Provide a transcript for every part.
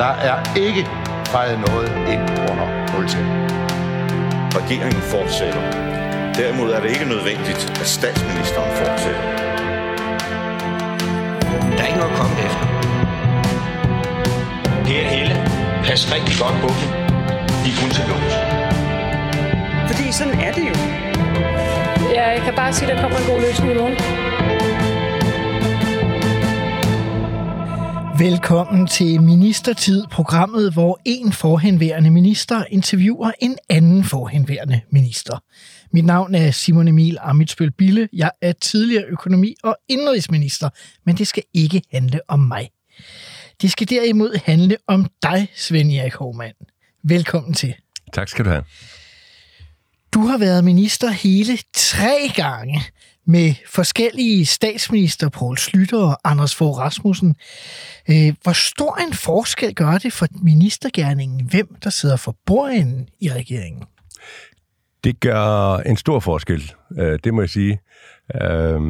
Der er ikke fejret noget ind under målsætningen. Regeringen fortsætter. Derimod er det ikke nødvendigt, at statsministeren fortsætter. Der er ikke noget at komme efter. Per Helle, pas rigtig godt på dem. De er kun til lås. Fordi sådan er det jo. Ja, jeg kan bare sige, at der kommer en god løsning i morgen. Velkommen til Ministertid, programmet, hvor en forhenværende minister interviewer en anden forhenværende minister. Mit navn er Simon Emil Amitsbøl Bille. Jeg er tidligere økonomi- og indrigsminister, men det skal ikke handle om mig. Det skal derimod handle om dig, Svend Erik Hovmand. Velkommen til. Tak skal du have. Du har været minister hele tre gange med forskellige statsminister Poul Slytter og Anders Fogh Rasmussen. Øh, hvor stor en forskel gør det for ministergærningen, hvem der sidder for bordenden i regeringen? Det gør en stor forskel, øh, det må jeg sige. Øh,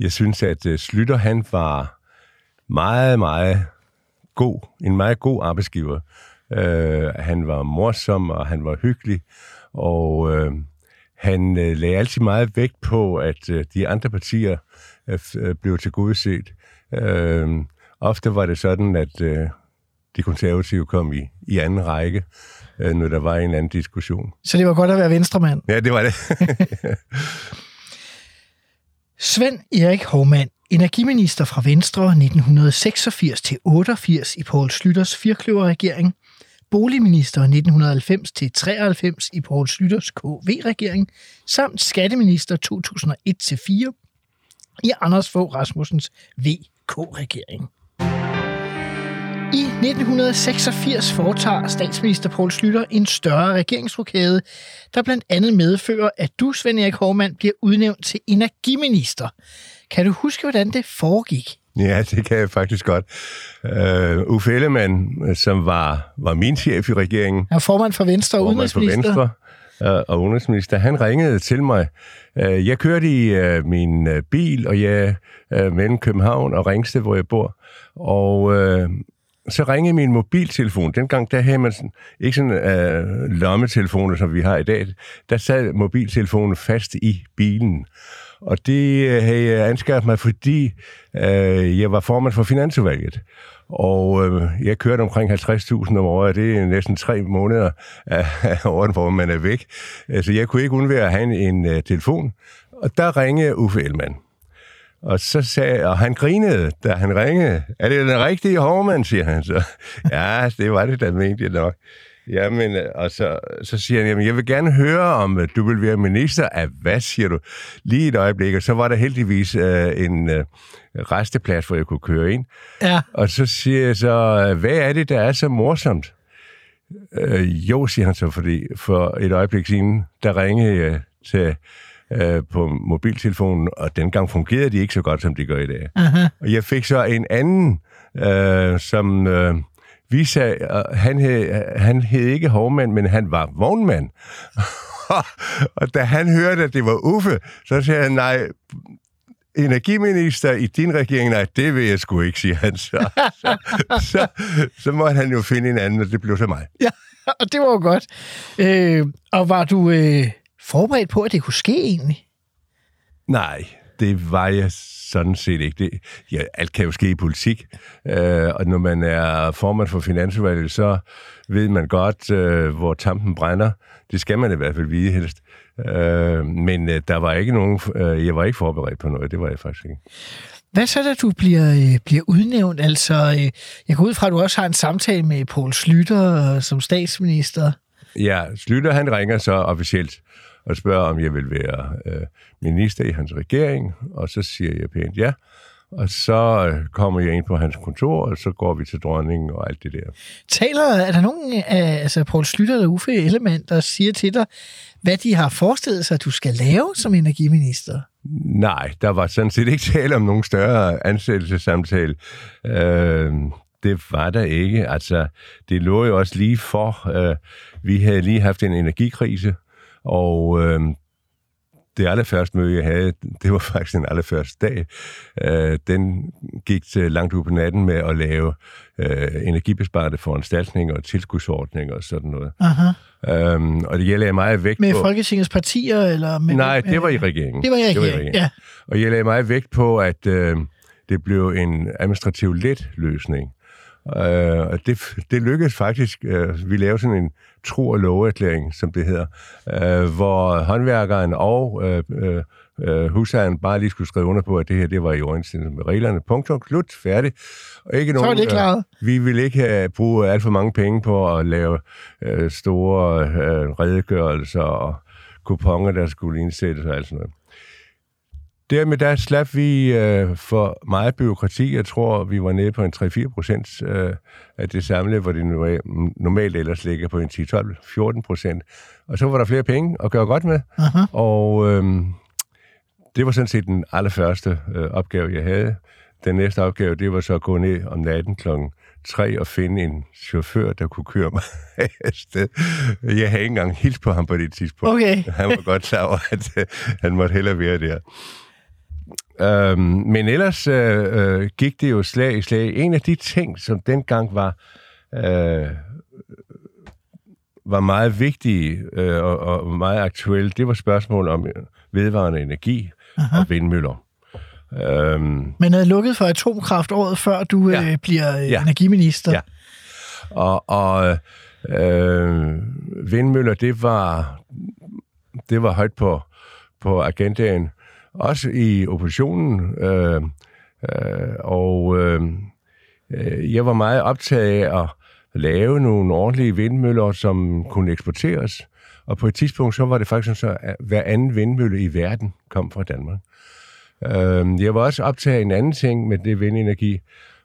jeg synes, at øh, Slytter han var meget, meget god, en meget god arbejdsgiver. Øh, han var morsom, og han var hyggelig, og øh, han øh, lagde altid meget vægt på, at øh, de andre partier øh, blev tilgodeset. Øh, ofte var det sådan, at øh, de konservative kom i, i anden række, øh, når der var en anden diskussion. Så det var godt at være venstremand? Ja, det var det. Svend Erik Hovmand, energiminister fra Venstre 1986 til 88 i Poul Slytters firkløverregering, boligminister 1990 til 93 i Poul Slytters KV-regering, samt skatteminister 2001 til 4 i Anders Fogh Rasmussens VK-regering. I 1986 foretager statsminister Poul Slytter en større regeringsrokade, der blandt andet medfører, at du, Svend Erik Hormand, bliver udnævnt til energiminister. Kan du huske, hvordan det foregik? Ja, det kan jeg faktisk godt. Uh, Uffe Ellemann, som var, var min chef i regeringen... Ja, formand for Venstre og udenrigsminister. For Venstre, uh, og udenrigsminister, han ringede til mig. Uh, jeg kørte i min bil, og jeg mellem København og Ringsted, hvor jeg bor. Og uh, så ringede min mobiltelefon. Dengang der havde man sådan, ikke sådan uh, lommetelefoner, som vi har i dag. Der sad mobiltelefonen fast i bilen. Og det øh, havde jeg anskaffet mig, fordi øh, jeg var formand for Finansudvalget. Og øh, jeg kørte omkring 50.000 om året, det er næsten tre måneder af, året, hvor man er væk. Så jeg kunne ikke undvære at have en, en uh, telefon. Og der ringede Uffe Ellemann. Og så sagde, og han grinede, da han ringede. Er det den rigtige Hormand, siger han så. ja, det var det, der mente jeg nok. Jamen, og så, så siger han, jamen, jeg vil gerne høre, om du vil være minister af hvad, siger du? Lige et øjeblik, og så var der heldigvis øh, en øh, resteplads, hvor jeg kunne køre ind. Ja. Og så siger jeg så, hvad er det, der er så morsomt? Øh, jo, siger han så, fordi for et øjeblik siden, der ringede jeg til øh, på mobiltelefonen, og dengang fungerede de ikke så godt, som de gør i dag. Aha. Og jeg fik så en anden, øh, som... Øh, vi sagde, uh, han, hed, han hed ikke hovmand, men han var vognmand. og da han hørte, at det var Uffe, så sagde han, nej, energiminister i din regering, nej, det vil jeg sgu ikke, sige han så. Så, så, så måtte han jo finde en anden, og det blev så mig. Ja, og det var jo godt. Øh, og var du øh, forberedt på, at det kunne ske egentlig? Nej, det var jeg sådan set ikke. Det, ja, alt kan jo ske i politik, øh, og når man er formand for Finansudvalget, så ved man godt, øh, hvor tampen brænder. Det skal man i hvert fald vide helst. Øh, men øh, der var ikke nogen, øh, jeg var ikke forberedt på noget, det var jeg faktisk ikke. Hvad så, da du bliver, øh, bliver udnævnt? Altså, øh, jeg går ud fra, at du også har en samtale med Poul Slytter som statsminister. Ja, Slytter han ringer så officielt og spørger, om jeg vil være øh, minister i hans regering, og så siger jeg pænt ja. Og så øh, kommer jeg ind på hans kontor, og så går vi til dronningen og alt det der. Taler, er der nogen af altså Poul Slytter eller Uffe Ellemann, der siger til dig, hvad de har forestillet sig, at du skal lave som energiminister? Nej, der var sådan set ikke tale om nogen større ansættelsessamtale. Øh, det var der ikke. Altså, det lå jo også lige for. Øh, vi havde lige haft en energikrise, og øh, det allerførste møde, jeg havde, det var faktisk den allerførste dag. Øh, den gik til langt ud på natten med at lave øh, energibesparende foranstaltninger og tilskudsordninger og sådan noget. Aha. Øhm, og det gælder meget vægt Med på... Folketingets partier? Eller med, Nej, det var i regeringen. Det var i regeringen, ja. Og jeg lagde meget vægt på, at øh, det blev en administrativ let løsning. Øh, og det, det lykkedes faktisk. Øh, vi lavede sådan en tro- og loveerklæring, som det hedder, øh, hvor håndværkeren og øh, øh, øh, husejeren bare lige skulle skrive under på, at det her det var i overensstemmelse med reglerne. Punktum, slut, færdig. Og ikke Så var nogen, det klaret. Øh, vi ville ikke have, bruge alt for mange penge på at lave øh, store øh, redegørelser og kuponer, der skulle indsættes og alt sådan noget. Dermed der slap vi øh, for meget byråkrati. Jeg tror, vi var nede på en 3-4 procent øh, af det samlede, hvor det norma- normalt ellers ligger på en 10-12-14 procent. Og så var der flere penge at gøre godt med. Aha. Og øh, det var sådan set den allerførste øh, opgave, jeg havde. Den næste opgave, det var så at gå ned om natten klokken 3 og finde en chauffør, der kunne køre mig afsted. Jeg havde ikke engang hils på ham på det tidspunkt. Okay. Han var godt klar over, at øh, han måtte hellere være der. Øhm, men ellers øh, øh, gik det jo slag i slag. En af de ting, som dengang var, øh, var meget vigtige øh, og, og meget aktuelle, det var spørgsmål om vedvarende energi Aha. og vindmøller. Øhm, Man havde lukket for atomkraft året før du Ja. øh, bliver øh, Ja. energiminister. Ja. Og, og øh, vindmøller, det var, det var højt på, på agendaen, også i oppositionen. Øh, øh, og øh, øh, jeg var meget optaget af at lave nogle ordentlige vindmøller, som kunne eksporteres. Og på et tidspunkt, så var det faktisk sådan, så at hver anden vindmølle i verden kom fra Danmark. Øh, jeg var også optaget af en anden ting med det vindenergi,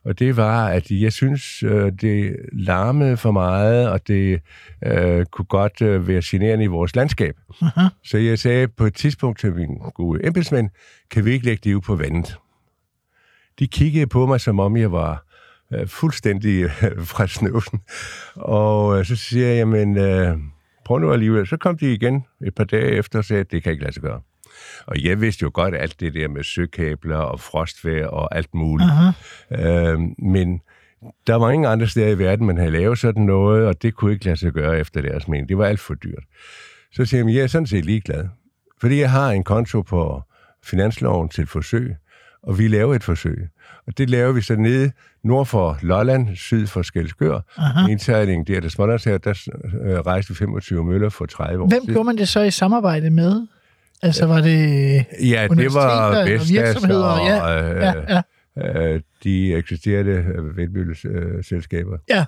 og det var, at jeg synes, øh, det larmede for meget, og det øh, kunne godt øh, være generende i vores landskab. Aha. Så jeg sagde på et tidspunkt til mine gode embedsmænd, kan vi ikke lægge det ud på vandet? De kiggede på mig, som om jeg var øh, fuldstændig øh, fra snøvsen. Og øh, så siger jeg, jamen, øh, prøv nu alligevel. Så kom de igen et par dage efter og sagde, at det kan ikke lade sig gøre. Og jeg vidste jo godt alt det der med søkabler og frostvejr og alt muligt. Aha. Øh, men der var ingen andre steder i verden, man havde lavet sådan noget, og det kunne ikke lade sig gøre efter deres mening. Det var alt for dyrt. Så siger jeg, jeg er sådan set ligeglad. Fordi jeg har en konto på finansloven til forsøg, og vi laver et forsøg. Og det laver vi så nede nord for Lolland, syd for Skelskør. Indsejlingen der, der Smålands her, der rejste vi 25 møller for 30 år Hvem gjorde man det så i samarbejde med? Altså var det Ja, det var Vestas virksomheder? og Ja, øh, ja, ja. øh, de eksisterende vindmølleselskaber. ja.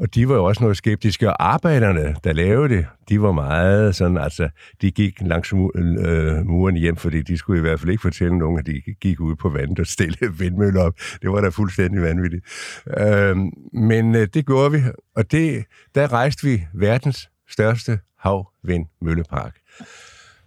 Og de var jo også noget skeptiske, og arbejderne, der lavede det, de var meget sådan, altså, de gik langs øh, muren hjem, fordi de skulle i hvert fald ikke fortælle nogen, at de gik ud på vandet og stille vindmøller op. Det var da fuldstændig vanvittigt. Øh, men det gjorde vi, og det, der rejste vi verdens største havvindmøllepark.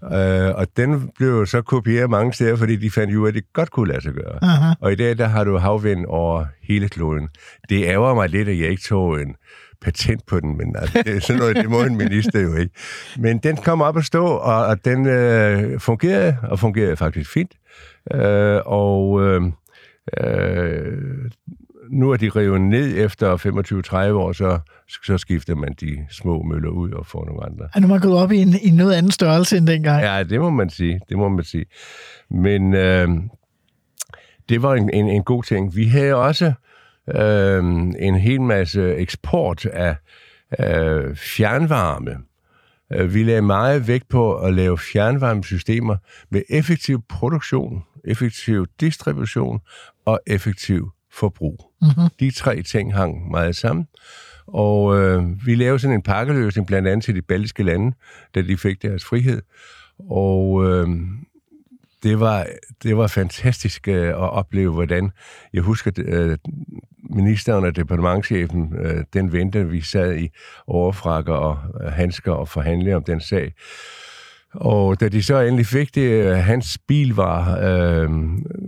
Øh, og den blev jo så kopieret mange steder, fordi de fandt jo, at det godt kunne lade sig gøre. Aha. Og i dag, der har du havvind over hele kloden. Det ærger mig lidt, at jeg ikke tog en patent på den, men altså, det, sådan noget, det må en minister jo ikke. Men den kom op at stå, og, og den øh, fungerede, og fungerede faktisk fint. Øh, og øh, øh, nu er de revet ned efter 25-30 år, så, så skifter man de små møller ud og får nogle andre. Er nu man gået op i en, i noget anden størrelse end dengang. Ja, det må man sige. Det må man sige. Men øh, det var en, en, en god ting. Vi havde også øh, en hel masse eksport af øh, fjernvarme. Øh, Vi lagde meget vægt på at lave fjernvarmesystemer med effektiv produktion, effektiv distribution og effektiv forbrug. Mm-hmm. De tre ting hang meget sammen. Og øh, vi lavede sådan en pakkeløsning blandt andet til de baltiske lande, da de fik deres frihed. Og øh, det, var, det var fantastisk øh, at opleve, hvordan... Jeg husker, øh, ministeren og departementchefen, øh, den vente, vi sad i overfrakker og øh, handsker og forhandlede om den sag. Og da de så endelig fik det, øh, hans bil var øh,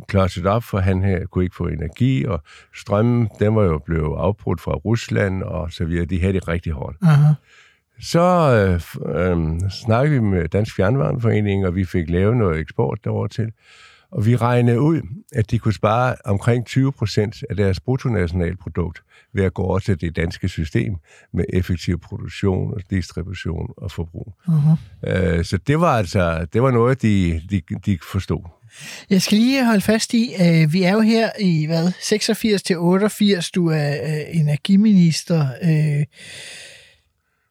klodset op, for han her kunne ikke få energi, og strømmen, den var jo blevet afbrudt fra Rusland, og så videre. De havde det rigtig hårdt. Aha. Så øh, øh, snakkede vi med Dansk Fjernvarmeforening, og vi fik lavet noget eksport derover til. Og vi regnede ud, at de kunne spare omkring 20 procent af deres bruttonationalprodukt ved at gå over til det danske system med effektiv produktion og distribution og forbrug. Uh-huh. Øh, så det var altså det var noget, de, de, de forstod. Jeg skal lige holde fast i, at vi er jo her i, hvad, 86 til 88, du er øh, energiminister. Øh,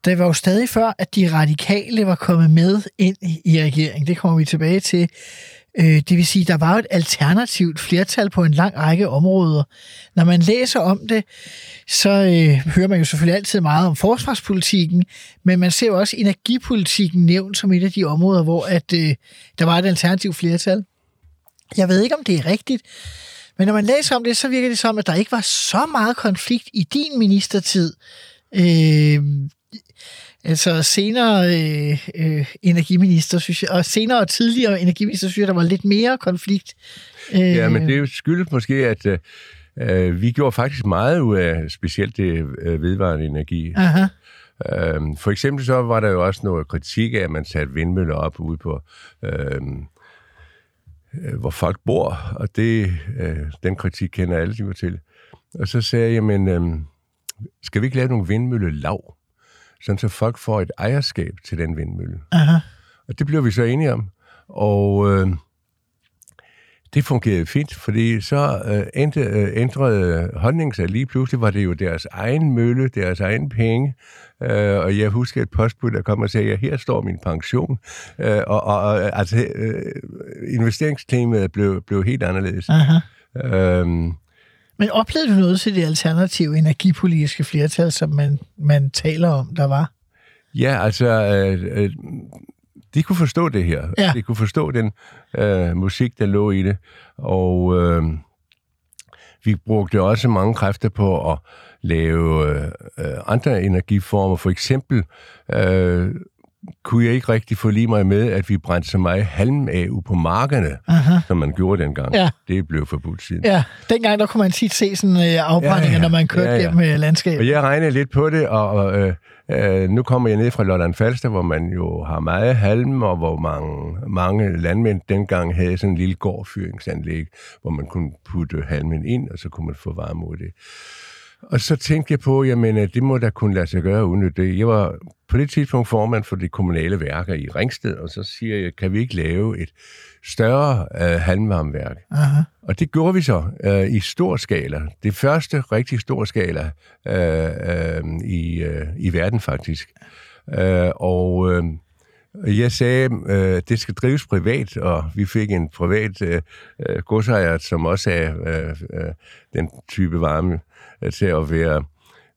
det var jo stadig før, at de radikale var kommet med ind i regeringen. Det kommer vi tilbage til. Øh, det vil sige, der var et alternativt flertal på en lang række områder. Når man læser om det, så øh, hører man jo selvfølgelig altid meget om forsvarspolitikken, men man ser jo også energipolitikken nævnt som et af de områder, hvor at, øh, der var et alternativt flertal. Jeg ved ikke, om det er rigtigt, men når man læser om det, så virker det som, at der ikke var så meget konflikt i din ministertid. Øh, altså senere øh, øh, energiminister, synes jeg, og senere og tidligere energiminister, synes jeg, der var lidt mere konflikt. Øh, Ja, men det skyldes måske, at øh, øh, vi gjorde faktisk meget ud af specielt det øh, vedvarende energi. Aha. Øhm, for eksempel så var der jo også noget kritik af, at man satte vindmøller op ude på, øhm, øh, hvor folk bor, og det, øh, den kritik kender alle jo til. Og så sagde jeg, jamen, øhm, skal vi ikke lave nogle vindmøllelav, sådan så folk får et ejerskab til den vindmølle? Aha. Og det blev vi så enige om. Og øh, det fungerede fint, fordi så øh, ændrede, øh, ændrede holdningen sig lige pludselig, var det jo deres egen mølle, deres egen penge. Øh, og jeg husker et postbud, der kom og sagde, at her står min pension. Øh, og, og, og altså, øh, investeringstemaet blev, blev helt anderledes. Aha. Øhm, Men oplevede du noget til det alternative energipolitiske flertal, som man, man taler om, der var? Ja, altså, øh, øh, de kunne forstå det her. Ja. De kunne forstå den øh, musik, der lå i det. Og øh, vi brugte også mange kræfter på at lave øh, øh, andre energiformer. For eksempel øh, kunne jeg ikke rigtig forlige mig med, at vi brændte så meget halm af på markerne, Aha. som man gjorde dengang. Ja. Det blev forbudt siden. Ja, dengang der kunne man tit se sådan øh, afbrændinger, ja, Ja, når man kørte ja. ja. gennem øh, landskabet. Og jeg regnede lidt på det, og, og øh, øh, nu kommer jeg ned fra Lolland Falster, hvor man jo har meget halm, og hvor mange, mange landmænd dengang havde sådan en lille gårdfyringsanlæg, hvor man kunne putte halmen ind, og så kunne man få varme ud af det. Og så tænkte jeg på, jamen, at det må da kunne lade sig gøre udnytte det. Jeg var på det tidspunkt formand for de kommunale værker i Ringsted, og så siger jeg, kan vi ikke lave et større øh, halmvarmeværk? Aha. Og det gjorde vi så øh, i stor skala. Det første rigtig stor skala øh, øh, i, øh, i verden faktisk. Øh, og øh, jeg sagde, øh, det skal drives privat, og vi fik en privat øh, øh, godsejer, som også er øh, øh, den type varme, øh, til at være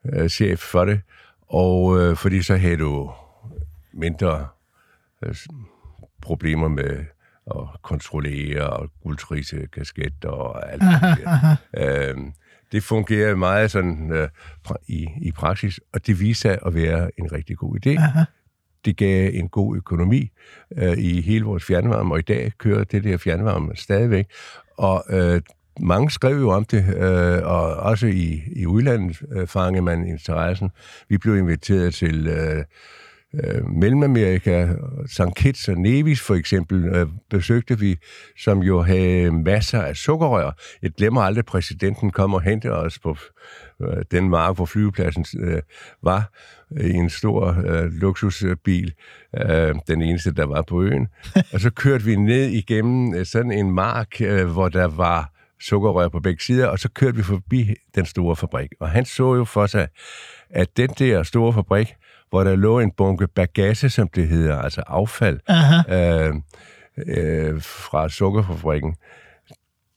øh, chef for det. Og øh, fordi så havde du mindre øh, problemer med at kontrollere og guldtrise kasketter og alt det der. Øhm, det fungerer meget sådan øh, i, i praksis, og det viser sig at være en rigtig god idé. Aha. Det gav en god økonomi øh, i hele vores fjernvarme, og i dag kører det der fjernvarme stadigvæk. Og øh, mange skrev jo om det, øh, og også i, i udlandet øh, fangede man interessen. Vi blev inviteret til øh, øh, Mellemamerika, St. Kitts og Nevis for eksempel, øh, besøgte vi, som jo havde masser af sukkerrør. Jeg glemmer aldrig, at præsidenten kom og hentede os på øh, den mark, hvor flyvepladsen øh, var, øh, i en stor øh, luksusbil, øh, den eneste, der var på øen. og så kørte vi ned igennem øh, sådan en mark, øh, hvor der var sukkerrør på begge sider, og så kørte vi forbi den store fabrik. Og han så jo for sig, at den der store fabrik, hvor der lå en bunke bagage, som det hedder, altså affald, øh, øh, fra sukkerfabrikken,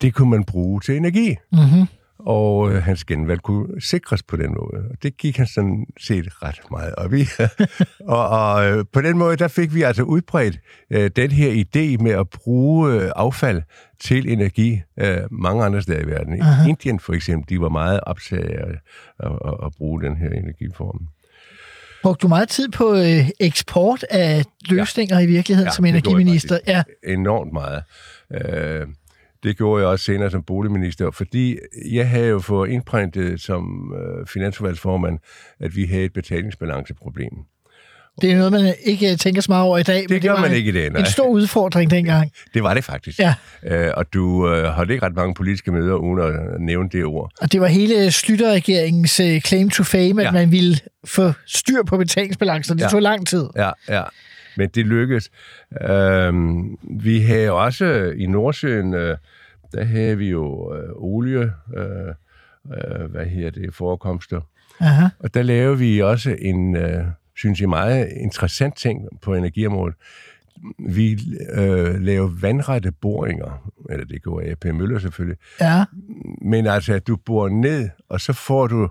det kunne man bruge til energi. Mm-hmm. Og øh, hans genvalg kunne sikres på den måde. Og det gik han sådan set ret meget op i. og og øh, på den måde, der fik vi altså udbredt øh, den her idé med at bruge øh, affald til energi øh, mange andre steder i verden. Aha. Indien for eksempel, de var meget optaget af at, at, at, bruge den her energiform. Brugte du meget tid på øh, eksport af løsninger ja. i virkeligheden Ja, som energiminister? Ja. enormt meget. Øh, det gjorde jeg også senere som boligminister, fordi jeg havde jo fået indprintet som øh, finansforvalgsformand, at vi havde et betalingsbalanceproblem. Det er noget, man ikke tænker så meget over i dag. Det gør var man ikke i dag, nej. En stor udfordring dengang. Det var det faktisk. Ja. Øh, og du øh, holdt ikke ret mange politiske møder uden at nævne det ord. Og det var hele Slytter-regeringens øh, claim to fame, at Ja. man ville få styr på betalingsbalancen. Det Ja. tog lang tid. Ja, ja. Men det lykkedes. Øhm, vi havde også i Nordsøen, øh, der havde vi jo øh, olie, øh, øh, hvad her det, forekomster. Aha. Og der lavede vi også en, øh, synes jeg, meget interessant ting på energiområdet. Vi øh, lavede vandrette boringer, eller det går AP Møller selvfølgelig, Ja. men altså, at du borer ned, og så får du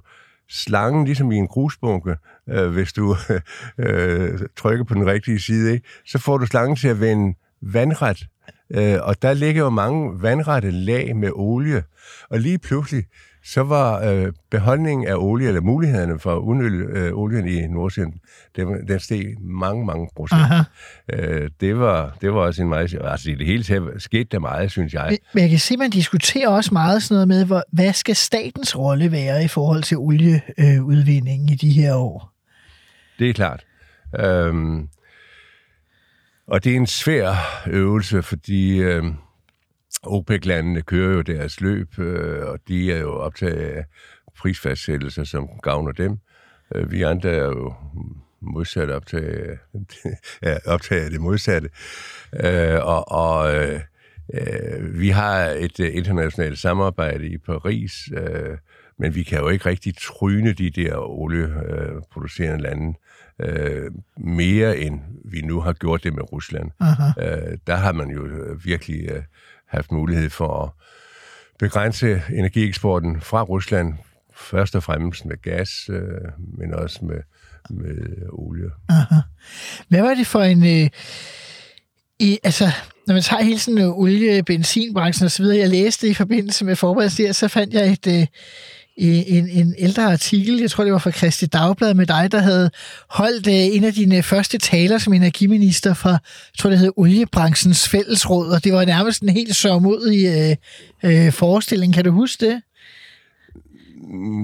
slangen, ligesom i en grusbunke, øh, hvis du øh, trykker på den rigtige side, ikke? så får du slangen til at vende vandret. Øh, og der ligger jo mange vandrette lag med olie. Og lige pludselig, så var øh, beholdningen af olie, eller mulighederne for at udnytte øh, olien i Nordsjøen, den, den steg mange, mange procent. Aha. Øh, det, var, det var også en meget... Altså i det hele taget skete der meget, synes jeg. Men- jeg kan se, at man diskuterer også meget sådan noget med, hvor, hvad skal statens rolle være i forhold til olieudvindingen i de her år? Det er klart. Øhm, og det er en svær øvelse, fordi øhm, OPEC-landene kører jo deres løb, øh, og de er jo optaget af prisfastsættelser, som gavner dem. Øh, vi andre er jo modsat optaget er optaget af det modsatte. Øh, og og øh, øh, vi har et øh, internationalt samarbejde i Paris, øh, men vi kan jo ikke rigtig tryne de der olieproducerende lande øh, mere end vi nu har gjort det med Rusland. Øh, der har man jo øh, virkelig øh, haft mulighed for at begrænse energieksporten fra Rusland, først og fremmest med gas, øh, men også med, med olie. Hvad var det for en... Øh, i, altså, når man tager hele sådan øh, olie, benzinbranchen osv., jeg læste i forbindelse med forberedelsen der, så fandt jeg et, øh, en, en ældre artikel, jeg tror det var fra Christi Dagblad med dig, der havde holdt øh, en af dine første taler som energiminister fra, jeg tror det hed Oliebranchens Fællesråd, og det var nærmest en helt sørmodig øh, øh, forestilling. Kan du huske det?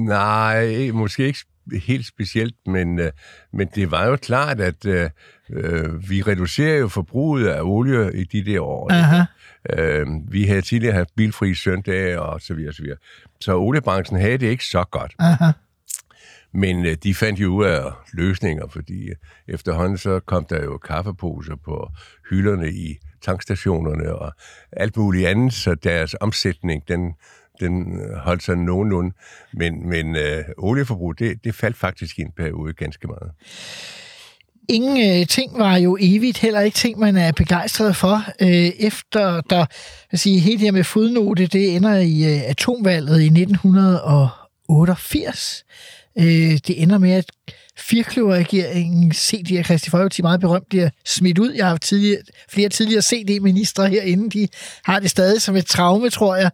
Nej, måske ikke helt specielt, men, øh, men det var jo klart, at øh, øh, vi reducerer jo forbruget af olie i de der år. Aha. Øh, vi havde tidligere haft bilfri søndage og så videre, så videre. Så oliebranchen havde det ikke så godt. Aha. Men øh, de fandt jo ud af løsninger, fordi øh, efterhånden så kom der jo kaffeposer på hylderne i tankstationerne og alt muligt andet, så deres omsætning, den, den øh, holdt sig nogenlunde. Men, men øh, olieforbrug, det, det faldt faktisk i en periode ganske meget. Ingen øh, ting var jo evigt, heller ikke ting, man er begejstret for. Øh, efter der, jeg sige, helt her med fodnote, det ender i øh, atomvalget i 1988. Øh, det ender med, at firkløverregeringen, CD og Kristi Folkeparti meget berømt, bliver smidt ud. Jeg har haft tidligere, flere tidligere CD-ministre herinde, de har det stadig som et traume, tror jeg.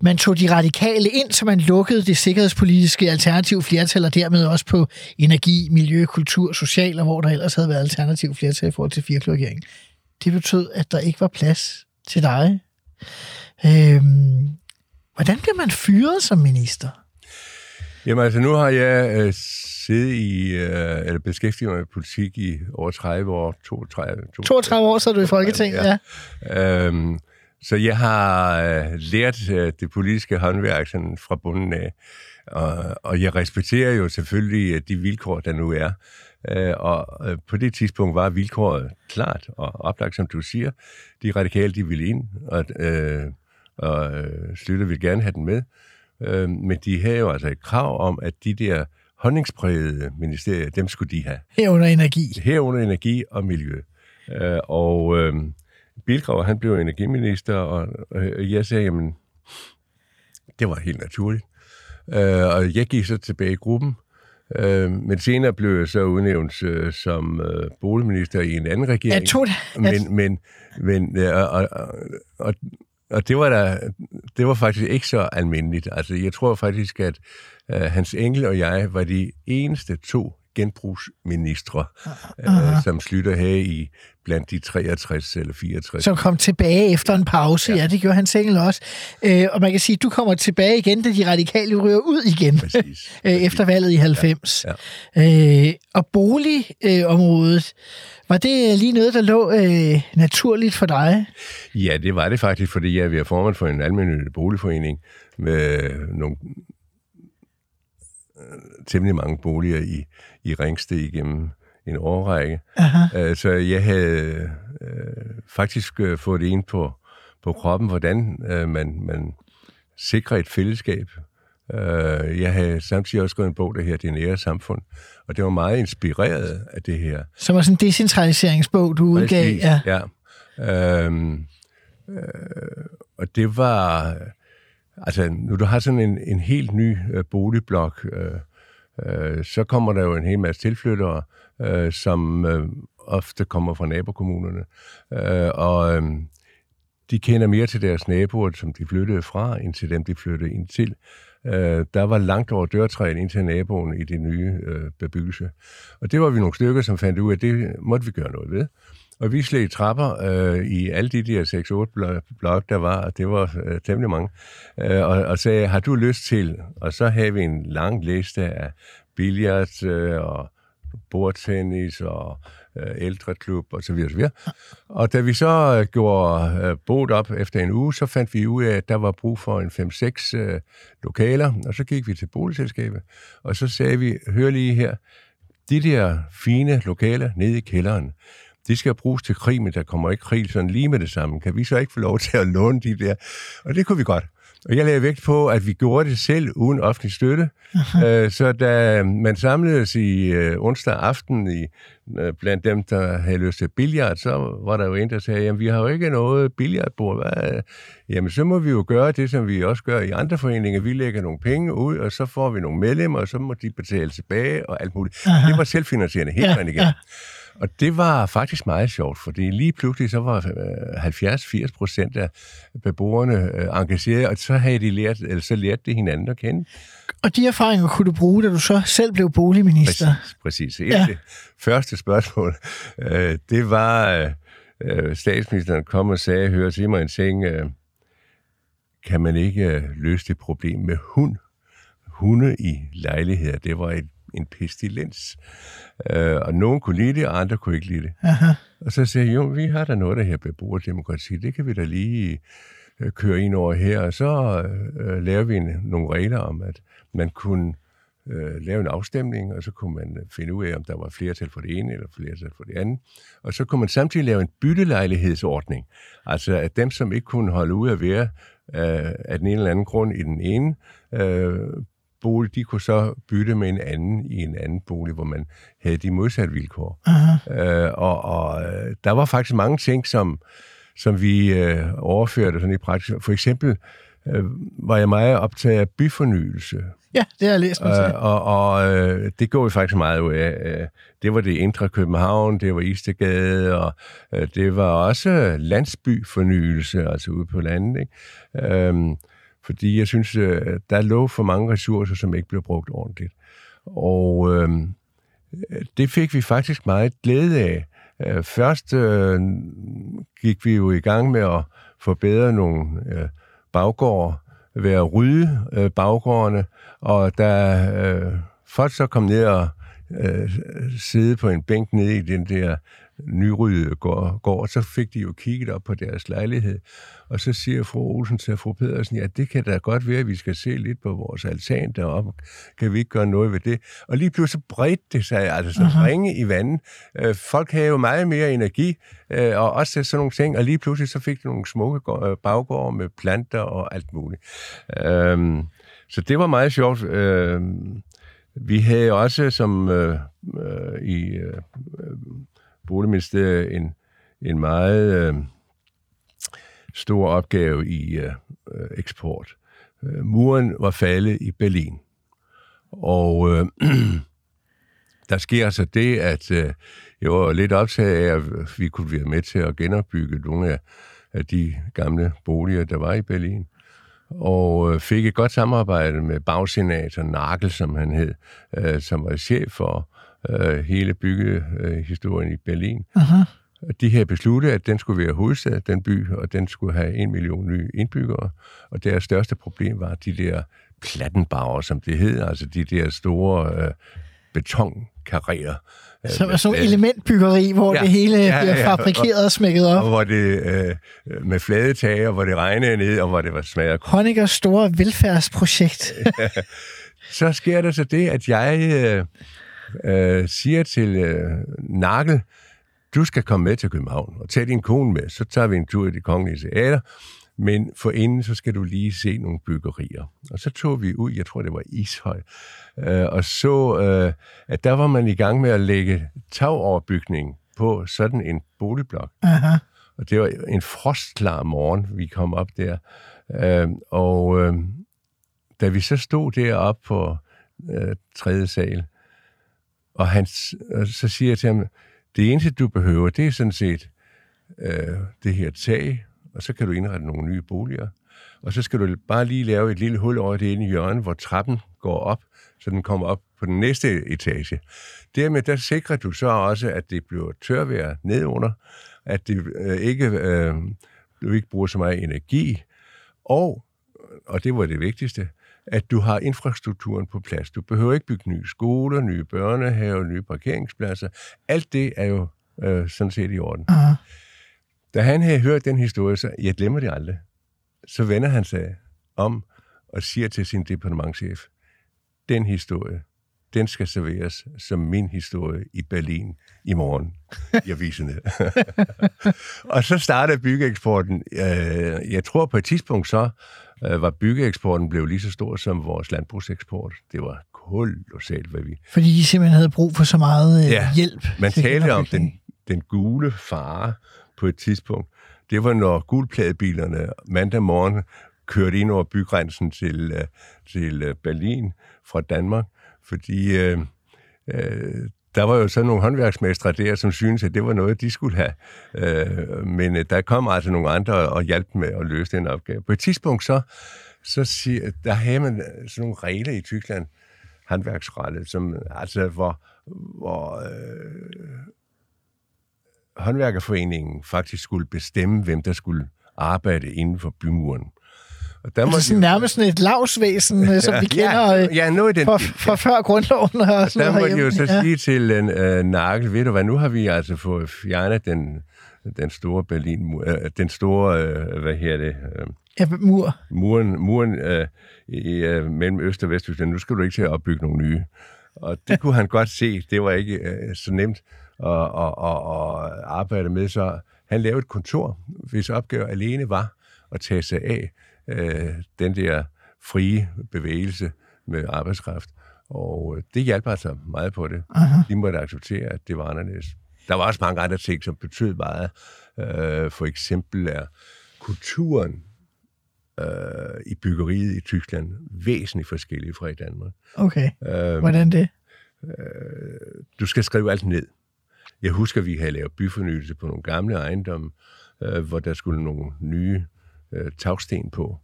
Man tog de radikale ind, så man lukkede det sikkerhedspolitiske alternativ flertal, og dermed også på energi, miljø, kultur, social, og hvor der ellers havde været alternativ flertal i forhold til firkløverregeringen. Det betød, at der ikke var plads til dig. Øhm, hvordan bliver man fyret som minister? Jamen altså, nu har jeg øh, siddet i, øh, eller beskæftiget mig med politik i over 30 år. 32, 32 år så er du i Folketinget, ja. ja. Øhm, så jeg har øh, lært øh, det politiske håndværk sådan fra bunden af, og, og jeg respekterer jo selvfølgelig øh, de vilkår, der nu er. Øh, og øh, på det tidspunkt var vilkåret klart og oplagt, som du siger. De radikale, de ville ind, og, øh, og øh, Slytter ville gerne have den med. Øh, men de havde jo altså et krav om, at de der holdningsprægede ministerier, dem skulle de have Herunder energi. herunder energi og miljø. Øh, og øh, Bilgrav, han blev energiminister, og øh, jeg sagde, jamen, det var helt naturligt. Øh, og jeg gik så tilbage i gruppen, øh, men senere blev jeg så udnævnt øh, som øh, boligminister i en anden regering. Jeg tog det. Men, men, men øh, og, og, og, og det var da, det var faktisk ikke så almindeligt. Altså, jeg tror faktisk, at øh, Hans Engel og jeg var de eneste to genbrugsministre, uh-huh. som Slytter havde i blandt de 63 eller 64. Som kom tilbage efter en pause, ja, ja det gjorde han selv også. Øh, og man kan sige, at du kommer tilbage igen, da de radikale ryger ud igen, præcis, øh, efter valget i 90. Ja, ja. Øh, og boligområdet, var det lige noget, der lå øh, naturligt for dig? Ja, det var det faktisk, fordi jeg er formand for en almindelig boligforening med nogle temmelig mange boliger i, i Ringsted igennem en årrække. Aha. Uh, så jeg havde uh, faktisk uh, fået det ind på, på kroppen, hvordan uh, man, man sikrer et fællesskab. Uh, jeg havde samtidig også skrevet en bog, der her Det nære samfund, og det var meget inspireret af det her. Som var sådan en decentraliseringsbog, du udgav. Præcis, ja. ja. Uh, uh, og det var Altså, nu du har sådan en, en helt ny øh, boligblok, øh, øh, så kommer der jo en hel masse tilflyttere, øh, som øh, ofte kommer fra nabokommunerne. Øh, og øh, de kender mere til deres naboer, som de flyttede fra, end til dem, de flyttede ind til. Øh, der var langt over dørtræet ind til naboen i det nye øh, bebyggelse. Og det var vi nogle stykker, som fandt ud af, at det måtte vi gøre noget ved. Og vi slægte trapper øh, i alle de der 6-8 blok, der var, og det var øh, temmelig mange, øh, og, og sagde, har du lyst til? Og så havde vi en lang liste af billard øh, og bordtennis og øh, ældreklub og så videre, så videre. Og da vi så øh, gjorde øh, boet op efter en uge, så fandt vi ud af, at der var brug for en 5-6 øh, lokaler, og så gik vi til boligselskabet, og så sagde vi, hør lige her, de der fine lokaler nede i kælderen, de skal bruges til krig, men der kommer ikke krig sådan lige med det samme. Kan vi så ikke få lov til at låne de der? Og det kunne vi godt. Og jeg lagde vægt på, at vi gjorde det selv uden offentlig støtte. Uh, så da man samledes i uh, onsdag aften i, uh, blandt dem, der havde lyst til billard, så var der jo en, der sagde, jamen vi har jo ikke noget billardbord. Hvad? Jamen så må vi jo gøre det, som vi også gør i andre foreninger. Vi lægger nogle penge ud, og så får vi nogle medlemmer, og så må de betale tilbage og alt muligt. Uh-huh. Det var selvfinansierende helt ja, igen. Ja. Og det var faktisk meget sjovt, fordi lige pludselig så var 70-80 øh, procent af beboerne øh, engageret, og så havde de lært, eller så lærte de hinanden at kende. Og de erfaringer kunne du bruge, da du så selv blev boligminister? Præcis. præcis. Ja. Det første spørgsmål, øh, det var, statsministeren kom og sagde, hør til mig en ting, kan man ikke løse det problem med hund? Hunde i lejligheder, det var et en pestilens. Øh, og nogen kunne lide det, og andre kunne ikke lide det. Aha. Og så sagde jeg, jo, vi har da noget, der her beboerdemokrati. Det kan vi da lige øh, køre ind over her. Og så øh, laver vi en, nogle regler om, at man kunne øh, lave en afstemning, og så kunne man øh, finde ud af, om der var flertal for det ene eller flertal for det andet. Og så kunne man samtidig lave en byttelejlighedsordning. Altså, at dem, som ikke kunne holde ud at være øh, af den ene eller anden grund i den ene øh, bolig, de kunne så bytte med en anden i en anden bolig, hvor man havde de modsatte vilkår. Øh, og og øh, der var faktisk mange ting, som, som vi øh, overførte sådan i praksis. For eksempel øh, var jeg meget optaget af byfornyelse. Ja, det har jeg læst mig øh, Og, og øh, det går vi faktisk meget ud af. Øh, det var det indre København, det var Istegade, og øh, det var også landsbyfornyelse, altså ude på landet. Ikke? Øh, fordi jeg synes, øh, der lå for mange ressourcer, som ikke blev brugt ordentligt. Og øh, det fik vi faktisk meget glæde af. Øh, først øh, gik vi jo i gang med at forbedre nogle øh, baggårde, ved at rydde øh, baggårdene, og da øh, folk så kom ned og øh, sidde på en bænk nede i den der nyryddede går, går, så fik de jo kigget op på deres lejlighed. Og så siger fru Olsen til fru Pedersen, ja, det kan da godt være, at vi skal se lidt på vores altan deroppe. Kan vi ikke gøre noget ved det? Og lige pludselig bredte det sig, altså så uh-huh. ringe i vandet. Øh, folk havde jo meget mere energi, øh, og også sådan nogle ting, og lige pludselig så fik de nogle smukke øh, baggårde med planter og alt muligt. Øh, så det var meget sjovt. Øh, vi havde også som øh, øh, i øh, øh, Boligministeriet en, en meget øh, stor opgave i øh, øh eksport. Øh, muren var faldet i Berlin. Og øh, der sker altså det, at øh, jeg var lidt optaget af, at vi kunne være med til at genopbygge nogle af, af de gamle boliger, der var i Berlin. Og øh, fik et godt samarbejde med bagsenator Nagel, som han hed, øh, som var chef for øh, hele byggehistorien i Berlin. Aha. De havde besluttet, at den skulle være hovedstad, den by, og den skulle have en million nye indbyggere. Og deres største problem var de der plattenbauer, som det hed, altså de der store øh, betonkarrerer. Som er sådan elementbyggeri, hvor Ja. det hele Ja, bliver fabrikeret og smækket op. Og hvor det øh, med flade tage, og hvor det regnede ned, og hvor det var smager Honeckers store velfærdsprojekt. så sker der så det, at jeg øh, øh, siger til øh, Nakkel, du skal komme med til København og tage din kone med. Så tager vi en tur i det kongelige teater, men for inden så skal du lige se nogle byggerier. Og så tog vi ud, jeg tror det var Ishøj, øh, og så, øh, at der var man i gang med at lægge tagoverbygning på sådan en boligblok. Aha. Og det var en frostklar morgen, vi kom op der. Øh, og øh, da vi så stod deroppe på øh, tredje sal, og han, og så siger jeg til ham, det eneste du behøver, det er sådan set øh, det her tag, og så kan du indrette nogle nye boliger. Og så skal du bare lige lave et lille hul over det ene hjørne, hvor trappen går op, så den kommer op på den næste etage. Dermed der sikrer du så også, at det bliver tørvejr nedunder, at det øh, ikke, øh, du ikke bruger så meget energi, og, og det var det vigtigste, at du har infrastrukturen på plads. Du behøver ikke bygge nye skoler, nye børnehaver, nye parkeringspladser. Alt det er jo øh, sådan set i orden. Aha. Da han havde hørt den historie, så jeg glemmer det aldrig, så vender han sig om og siger til sin departementchef, den historie, den skal serveres som min historie i Berlin i morgen i aviserne. og så startede byggeeksporten. Øh, Jeg tror på et tidspunkt så øh, var byggeeksporten blevet lige så stor som vores landbrugseksport. Det var kolossalt, hvad vi Fordi de simpelthen havde brug for så meget øh, Ja, hjælp. Man talte om den, den gule fare på et tidspunkt. Det var, når gulpladebilerne mandag morgen kørte ind over bygrænsen til, øh, til øh, Berlin fra Danmark, fordi øh, øh, der var jo sådan nogle håndværksmestre der, som syntes, at det var noget, de skulle have. Øh, men øh, der kom altså nogle andre og hjalp med at løse den opgave. På et tidspunkt så, så siger, der havde man øh, sådan nogle regler i Tyskland, håndværksrettet, som altså, hvor, hvor øh, håndværkerforeningen faktisk skulle bestemme, hvem der skulle arbejde inden for bymuren. Og der Altså sådan nærmest sådan et lavsvæsen, øh, som vi kender ja, øh, ja, noget i den fra, stil. fra før grundloven. Og Og sådan der må de jo så Ja. sige til en øh, nakkel, ved du hvad, nu har vi altså fået fjernet den, den store Berlin, øh, den store, øh, hvad her det, øh, Ja, mur. muren, muren øh, i, øh, mellem Øst- og Vesttyskland, nu skal du ikke til at opbygge nogle nye. Og det kunne han godt se, det var ikke øh, så nemt at, at, at, at arbejde med, så han lavede et kontor, hvis opgave alene var at tage sig af øh, den der frie bevægelse med arbejdskraft. Og øh, det hjalp altså meget på det. Aha. De måtte acceptere, at det var anderledes. Der var også mange andre ting, som betød meget. Øh, for eksempel er kulturen øh, i byggeriet i Tyskland væsentligt forskellig fra i Danmark. Okay, Øh, hvordan det? du skal skrive alt ned. Jeg husker, vi havde lavet byfornyelse på nogle gamle ejendomme, øh, hvor der skulle nogle nye øh, tagsten på.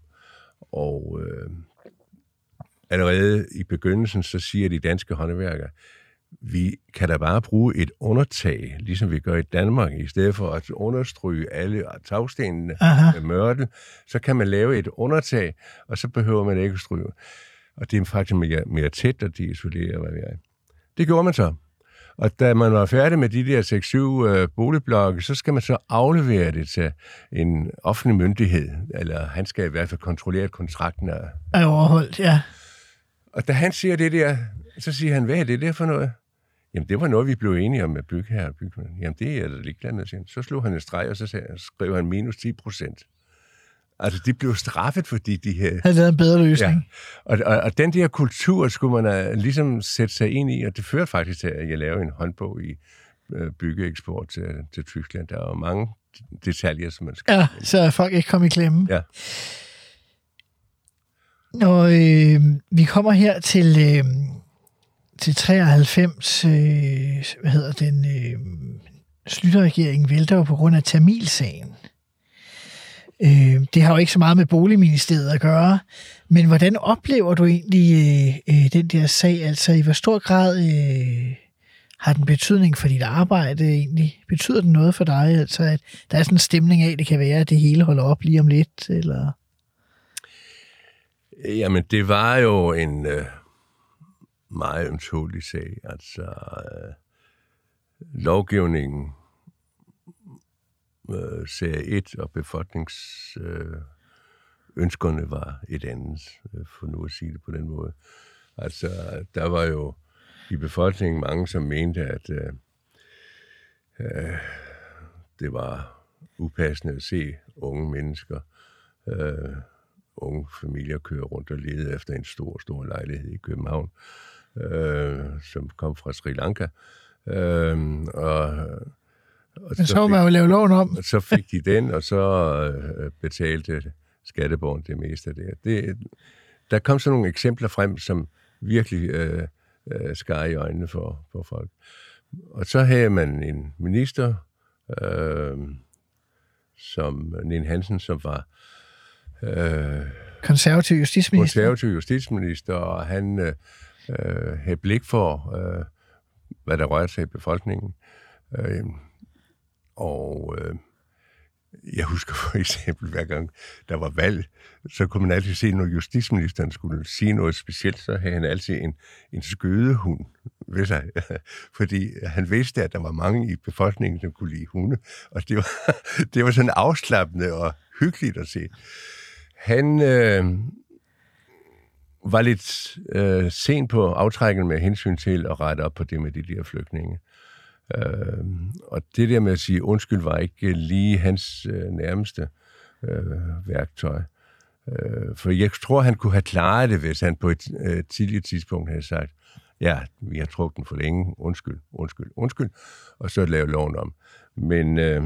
Og øh, allerede i begyndelsen, så siger de danske håndværkere, vi kan da bare bruge et undertag, ligesom vi gør i Danmark, i stedet for at understryge alle tagstenene Aha. med mørtel, så kan man lave et undertag, og så behøver man ikke at stryge. Og det er faktisk mere, mere tæt, at de isolerer, hvad vi er. Det gjorde man så. Og da man var færdig med de der 6-7 øh, boligblokke, så skal man så aflevere det til en offentlig myndighed, eller han skal i hvert fald kontrollere, at kontrakten er... Er overholdt, ja. Og da han siger det der, så siger han, hvad er det der for noget? Jamen, det var noget, vi blev enige om med bygherre og bygmand. Jamen, det er jeg da ligeglad med. Så slog han en streg, og så skrev han minus 10 procent. Altså, de blev straffet, fordi de havde... Havde lavet en bedre løsning. Ja. Og, og, og den der kultur skulle man ligesom sætte sig ind i, og det førte faktisk til, at jeg lavede en håndbog i uh, byggeeksport til, til Tyskland. Der er jo mange detaljer, som man skal... Ja, så folk ikke kom i klemme. Ja. Når øh, vi kommer her til, øh, til 93, øh, hvad hedder den, øh, Slytterregeringen vælter jo på grund af Tamilsagen. Øh, det har jo ikke så meget med Boligministeriet at gøre, men hvordan oplever du egentlig øh, øh, den der sag? Altså i hvor stor grad øh, har den betydning for dit arbejde egentlig? Betyder den noget for dig, altså at der er sådan en stemning af, at det kan være, at det hele holder op lige om lidt, eller... Jamen, det var jo en øh, meget ømtålig sag. Altså, øh, lovgivningen, øh, serie 1 og befolkningsønskerne øh, ønskerne var et andet, øh, for nu at sige det på den måde. Altså, der var jo i befolkningen mange, som mente, at øh, øh, det var upassende at se unge mennesker, øh, unge familier køre rundt og lede efter en stor, stor lejlighed i København, øh, som kom fra Sri Lanka. Øh, og, og Men så må man jo lave loven om. Og så fik de den, og så øh, betalte skatteborgen det meste af det. det. Der kom så nogle eksempler frem, som virkelig øh, øh, skar i øjnene for, for folk. Og så havde man en minister, øh, som Nien Hansen, som var øh, konservativ justitsminister. Konservativ justitsminister, og han øh, øh, havde blik for, øh, hvad der rørte sig i befolkningen. Øh, og øh, jeg husker for eksempel, hver gang der var valg, så kunne man altid se, når justitsministeren skulle sige noget specielt, så havde han altid en, en skødehund ved sig. Fordi han vidste, at der var mange i befolkningen, som kunne lide hunde. Og det var, det var sådan afslappende og hyggeligt at se. Han øh, var lidt øh, sent på aftrækken med hensyn til at rette op på det med de der flygtninge. Øh, Øh, og det der med at sige undskyld var ikke lige hans øh, nærmeste øh, værktøj. Øh, for jeg tror, han kunne have klaret det, hvis han på et øh, tidligt tidspunkt havde sagt, ja, vi har trukket den for længe, undskyld, undskyld, undskyld, og så lave loven om. Men, øh,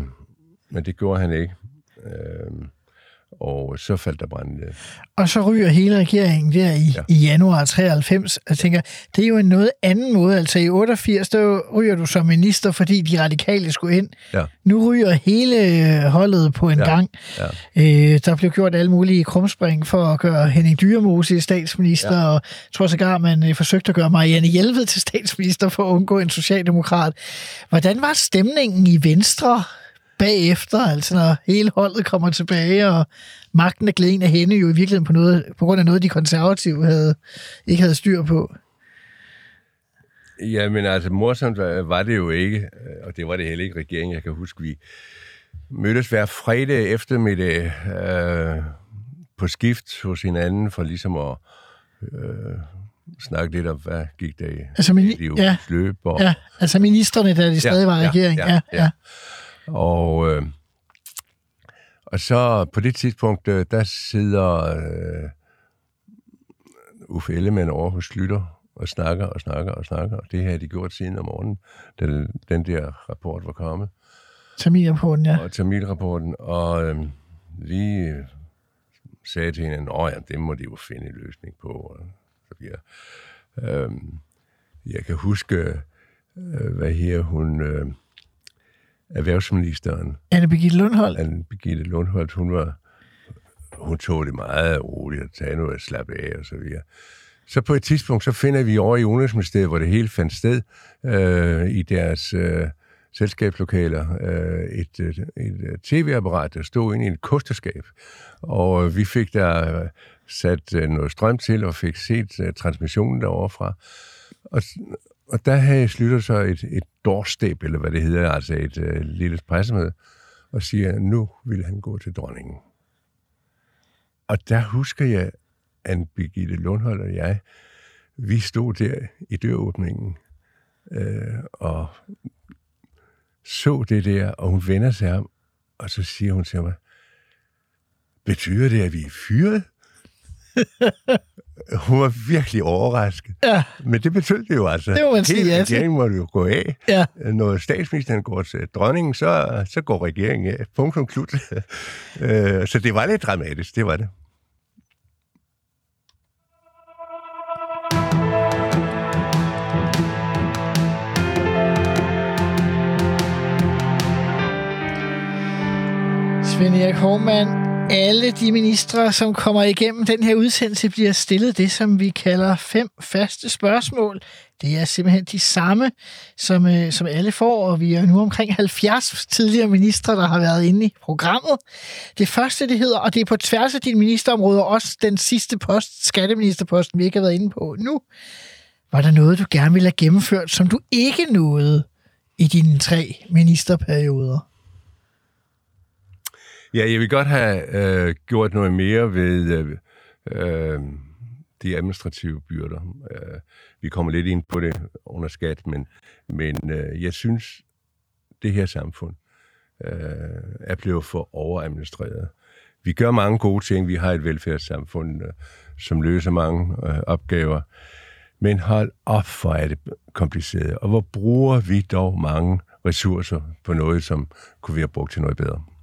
men det gjorde han ikke. Øh, og så faldt der brand Og så ryger hele regeringen der i, ja. i januar 93. Jeg tænker, det er jo en noget anden måde. Altså i 88, der ryger du som minister, fordi de radikale skulle ind. Ja. Nu ryger hele holdet på en ja. gang. Ja. Øh, der blev gjort alle mulige krumspring for at gøre Henning Dyremose statsminister, ja. og jeg tror sågar, man øh, forsøgte at gøre Marianne Hjelved til statsminister for at undgå en socialdemokrat. Hvordan var stemningen i Venstre bagefter, altså når hele holdet kommer tilbage, og magten er glæden af hende jo i virkeligheden på, noget, på grund af noget, de konservative havde, ikke havde styr på. Ja, men altså morsomt var det jo ikke, og det var det heller ikke regeringen. Jeg kan huske, vi mødtes hver fredag eftermiddag øh, på skift hos hinanden for ligesom at øh, snakke lidt om, hvad gik der i altså, mini- ja, løb. Og... Ja, altså ministerne, der de stadig ja, var regering. Ja, ja, ja. ja. Og, øh, og så på det tidspunkt, øh, der sidder øh, Uffe Ellemann over hos Slytter og snakker og snakker og snakker. Og det har de gjort siden om morgenen, da den der rapport var kommet. Tamilrapporten, ja. Og Tamilrapporten. Og øh, lige øh, sagde til hende, at ja, det må de jo finde en løsning på. Og så videre. Øh, jeg kan huske, øh, hvad her hun... Øh, erhvervsministeren. Anne Birgitte Lundholdt? Anne Birgitte Lundholdt, hun var, hun tog det meget roligt at tage noget at slappe af og så videre. Så på et tidspunkt, så finder vi over i Udenrigsministeriet, hvor det hele fandt sted, øh, i deres øh, selskabslokaler, øh, et, et, et tv-apparat, der stod inde i et kosterskab. Og vi fik der øh, sat øh, noget strøm til, og fik set uh, transmissionen derovre fra. Og, og der havde Slytter så et, et doorstep, eller hvad det hedder, altså et øh, lille pressemøde, og siger, at nu vil han gå til dronningen. Og der husker jeg, at Birgitte Lundhold og jeg, vi stod der i døråbningen øh, og så det der, og hun vender sig om, og så siger hun til mig, betyder det, at vi er fyret? hun var virkelig overrasket. Ja. Men det betød det jo altså. Det må man sige, Hele regeringen måtte jo gå af. Ja. Når statsministeren går til dronningen, så, så går regeringen af. Punktum slut. Øh, så det var lidt dramatisk, det var det. Svend Erik Hormann, alle de ministre, som kommer igennem den her udsendelse, bliver stillet det, som vi kalder fem faste spørgsmål. Det er simpelthen de samme, som, øh, som alle får, og vi er nu omkring 70 tidligere ministre, der har været inde i programmet. Det første, det hedder, og det er på tværs af dine ministerområder, også den sidste post, skatteministerposten, vi ikke har været inde på nu. Var der noget, du gerne ville have gennemført, som du ikke nåede i dine tre ministerperioder? Ja, jeg vil godt have øh, gjort noget mere ved øh, øh, de administrative byrder. Øh, vi kommer lidt ind på det under skat, men, men øh, jeg synes, det her samfund øh, er blevet for overadministreret. Vi gør mange gode ting. Vi har et velfærdssamfund, øh, som løser mange øh, opgaver. Men hold op, for er det kompliceret. Og hvor bruger vi dog mange ressourcer på noget, som kunne vi have brugt til noget bedre?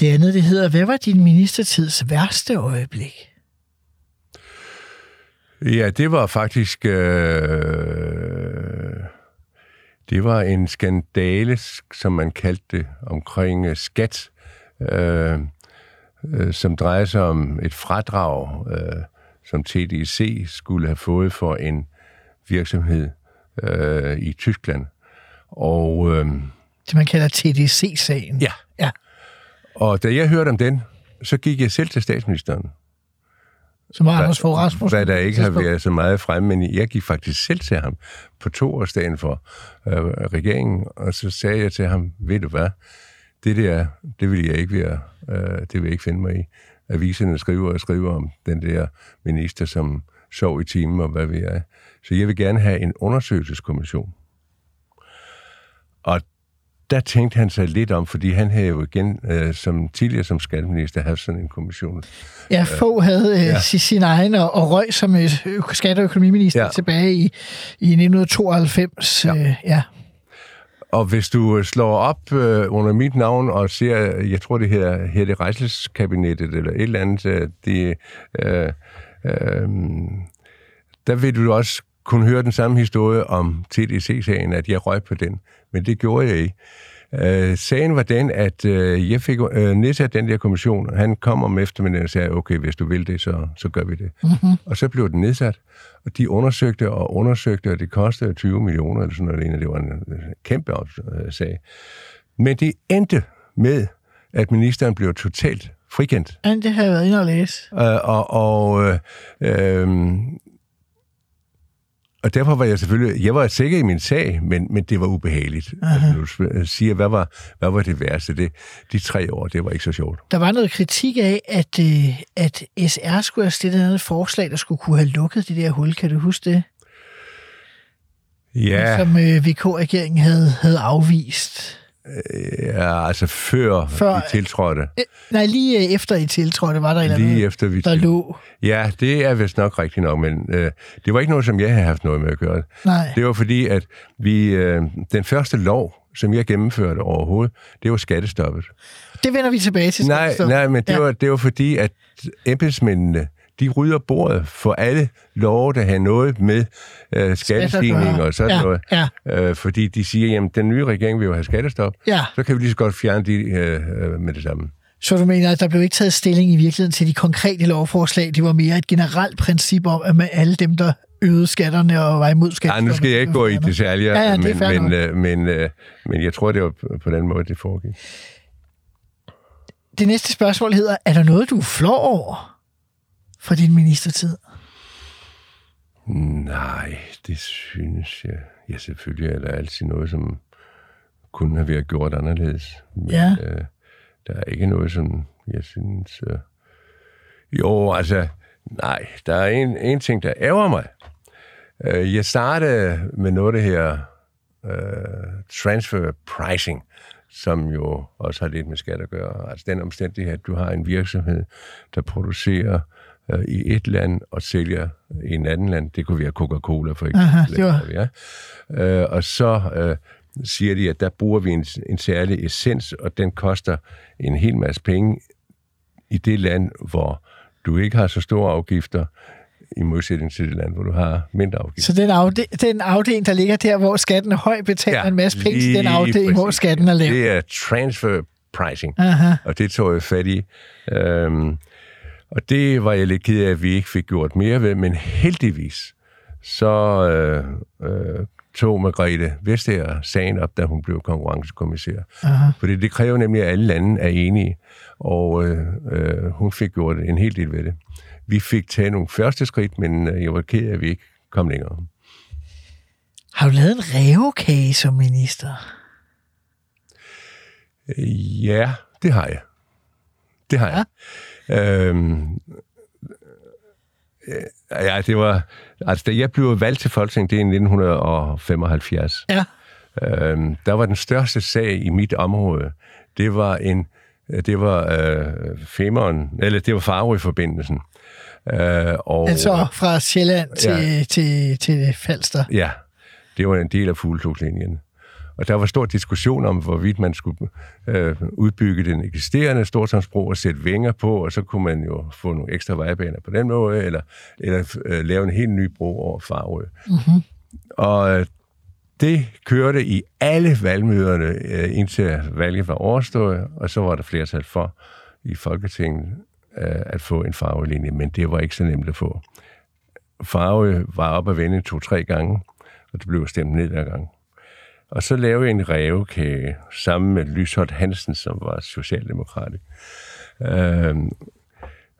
Det andet, det hedder, hvad var din ministertids værste øjeblik? Ja, det var faktisk... Øh, det var en skandale, som man kaldte det, omkring øh, skat, øh, øh, som drejer sig om et fradrag, øh, som TDC skulle have fået for en virksomhed øh, i Tyskland. Og... Øh, det man kalder TDC-sagen? Ja. ja. Og da jeg hørte om den, så gik jeg selv til statsministeren. Som var Anders Fogh Rasmussen? Hvad der ikke har været så meget fremme, men jeg gik faktisk selv til ham på toårsdagen for øh, regeringen, og så sagde jeg til ham, ved du hvad, det der, det vil jeg ikke være, øh, det vil jeg ikke finde mig i. Aviserne skriver og skriver om den der minister, som sov i timen, og hvad ved jeg. Så jeg vil gerne have en undersøgelseskommission. Og der tænkte han sig lidt om, fordi han havde jo igen, øh, som tidligere som skatteminister, haft sådan en kommission. Ja, få havde øh, ja. sin egen og, og røg som øh, skatte- og økonomiminister ja. tilbage i, i 1992. Ja. Øh, ja. Og hvis du slår op øh, under mit navn og ser, jeg tror det her, her det rejselskabinettet eller et eller andet, øh, det, øh, øh, der vil du også kunne høre den samme historie om TDC-sagen, at jeg røg på den. Men det gjorde jeg ikke. Øh, sagen var den, at øh, jeg fik øh, nedsat den der kommission. Han kom om eftermiddagen og sagde, okay, hvis du vil det, så, så gør vi det. Mm-hmm. Og så blev den nedsat, og de undersøgte og undersøgte, og det kostede 20 millioner eller sådan noget, det var en kæmpe øh, sag. Men det endte med, at ministeren blev totalt frikendt. Ja, det har jeg været inde og læse. Øh, og og øh, øh, og derfor var jeg selvfølgelig, jeg var sikker i min sag, men, men det var ubehageligt. Aha. Når du siger, hvad var, hvad var det værste? Det, de tre år, det var ikke så sjovt. Der var noget kritik af, at, øh, at SR skulle have stillet et forslag, der skulle kunne have lukket det der hul. Kan du huske det? Ja. Som øh, VK-regeringen havde, havde afvist. Ja, altså før, før I tiltrådte. Øh, nej, lige øh, efter I tiltrådte, var der lige eller efter vi der lå. Ja, det er vist nok rigtigt nok, men øh, det var ikke noget, som jeg havde haft noget med at gøre. Nej. Det var fordi, at vi øh, den første lov, som jeg gennemførte overhovedet, det var skattestoppet. Det vender vi tilbage til. Nej, nej, men det, ja. var, det var fordi, at embedsmændene, de rydder bordet for alle love, der har noget med øh, skattestigning og sådan ja, noget. Ja. Øh, fordi de siger, jamen den nye regering vil jo have skattestop. Ja. Så kan vi lige så godt fjerne de øh, med det samme. Så du mener, at der blev ikke taget stilling i virkeligheden til de konkrete lovforslag? Det var mere et generelt princip om, at med alle dem, der øgede skatterne og var imod skatterne... Nej, nu skal jeg ikke gå i detaljer, ja, ja, men, men, øh, men, øh, men jeg tror, det var på den måde, det foregik. Det næste spørgsmål hedder, er der noget, du er flov over for din ministertid? Nej, det synes jeg. Ja, selvfølgelig er der altid noget, som kunne have været gjort anderledes. Men, ja. øh, der er ikke noget, som jeg synes... Øh... Jo, altså, nej, der er en, en ting, der ærger mig. Øh, jeg startede med noget det her øh, transfer pricing, som jo også har lidt med skat at gøre. Altså den omstændighed, at du har en virksomhed, der producerer øh, i et land og sælger i en anden land. Det kunne være Coca-Cola for eksempel. Aha, det var... Ja. Øh, og så øh, siger de, at der bruger vi en, en særlig essens, og den koster en hel masse penge i det land, hvor du ikke har så store afgifter, i modsætning til det land, hvor du har mindre afgifter. Så den, afde, den afdeling, der ligger der, hvor skatten er høj, betaler ja, en masse penge til den afdeling, præcis. hvor skatten er lav. Det er transfer pricing. Aha. Og det tog jeg fat i. Øhm, og det var jeg lidt ked af, at vi ikke fik gjort mere ved, men heldigvis så øh, øh, tog Margrethe Vestager sagen op, da hun blev konkurrencekommissær. Aha. Fordi det kræver nemlig, at alle lande er enige, og øh, øh, hun fik gjort en hel del ved det. Vi fik taget nogle første skridt, men øh, jeg var ked af, at vi ikke kom længere. Har du lavet en revkage som minister? Øh, Ja, det har jeg. Det har jeg. Øhm, øh, ja, det var... Altså, da jeg blev valgt til Folketinget, det er i 1975. Ja. Øhm, der var den største sag i mit område. Det var en... Det var øh, Femern, eller det var Farø-forbindelsen. Øh, og, Altså fra Sjælland til, Ja. ja. til, til Falster. Ja, det var en del af Fugletogslinjen. Og der var stor diskussion om, hvorvidt man skulle øh, udbygge den eksisterende Storstrømsbro og sætte vinger på, og så kunne man jo få nogle ekstra vejbaner på den måde, eller, eller øh, lave en helt ny bro over Farø. Mm-hmm. Og øh, det kørte i alle valgmøderne, øh, indtil valget var overstået, og så var der flertal for i Folketinget øh, at få en farvelinje, men det var ikke så nemt at få. Farve var op at vende to-tre gange, og det blev stemt ned hver gang. Og så lavede jeg en rævekage sammen med Lysholt Hansen, som var socialdemokrat. Øh,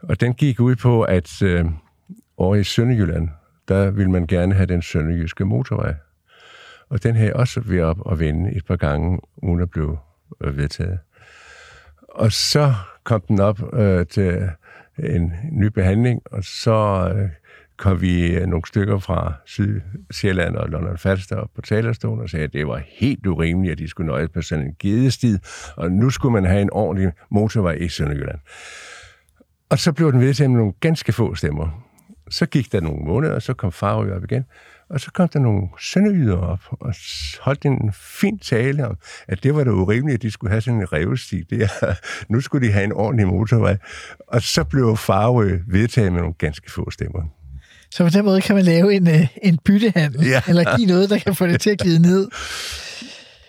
og den gik ud på, at øh, over i Sønderjylland, der ville man gerne have den sønderjyske motorvej. Og den havde jeg også ved op og vende et par gange, uden at blive øh, vedtaget. Og så kom den op øh, til en ny behandling, og så øh, kom vi øh, nogle stykker fra Sydsjælland og London Falster op på talerstolen og sagde, at det var helt urimeligt, at de skulle nøjes på sådan en gedestid, og nu skulle man have en ordentlig motorvej i Sønderjylland. Og så blev den vedtaget med nogle ganske få stemmer. Så gik der nogle måneder, og så kom Farø op igen. Og så kom der nogle sønderjyder op og holdt en fin tale om, at det var da urimeligt, at de skulle have sådan en revstig. Det er, nu skulle de have en ordentlig motorvej. Og så blev Farø vedtaget med nogle ganske få stemmer. Så på den måde kan man lave en, øh, en byttehandel, Ja. eller give noget, der kan få det til at glide ned.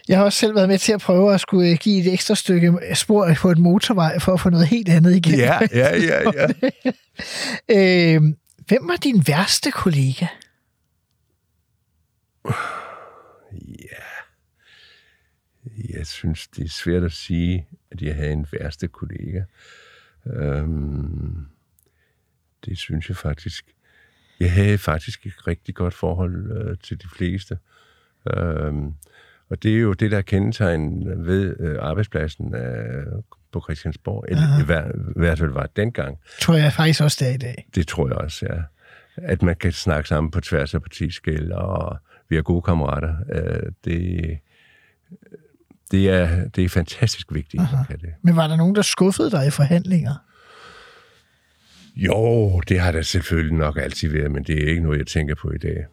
Jeg har også selv været med til at prøve at skulle øh, give et ekstra stykke spor på en motorvej, for at få noget helt andet igen. Ja, ja, ja, ja. Øh, hvem var din værste kollega? Jeg synes, det er svært at sige, at jeg havde en værste kollega. Øhm, det synes jeg faktisk. Jeg havde faktisk et rigtig godt forhold øh, til de fleste. Øhm, og det er jo det, der er kendetegn ved øh, arbejdspladsen øh, på Christiansborg. Eller i hver- i hvert fald var dengang. Tror jeg faktisk også, det er i dag. Det tror jeg også, ja. At man kan snakke sammen på tværs af partiskæld, og vi er gode kammerater. Øh, det, det, er, det er fantastisk vigtigt. Aha. Kan det. Men var der nogen, der skuffede dig i forhandlinger? Jo, det har der selvfølgelig nok altid været, men det er ikke noget, jeg tænker på i dag.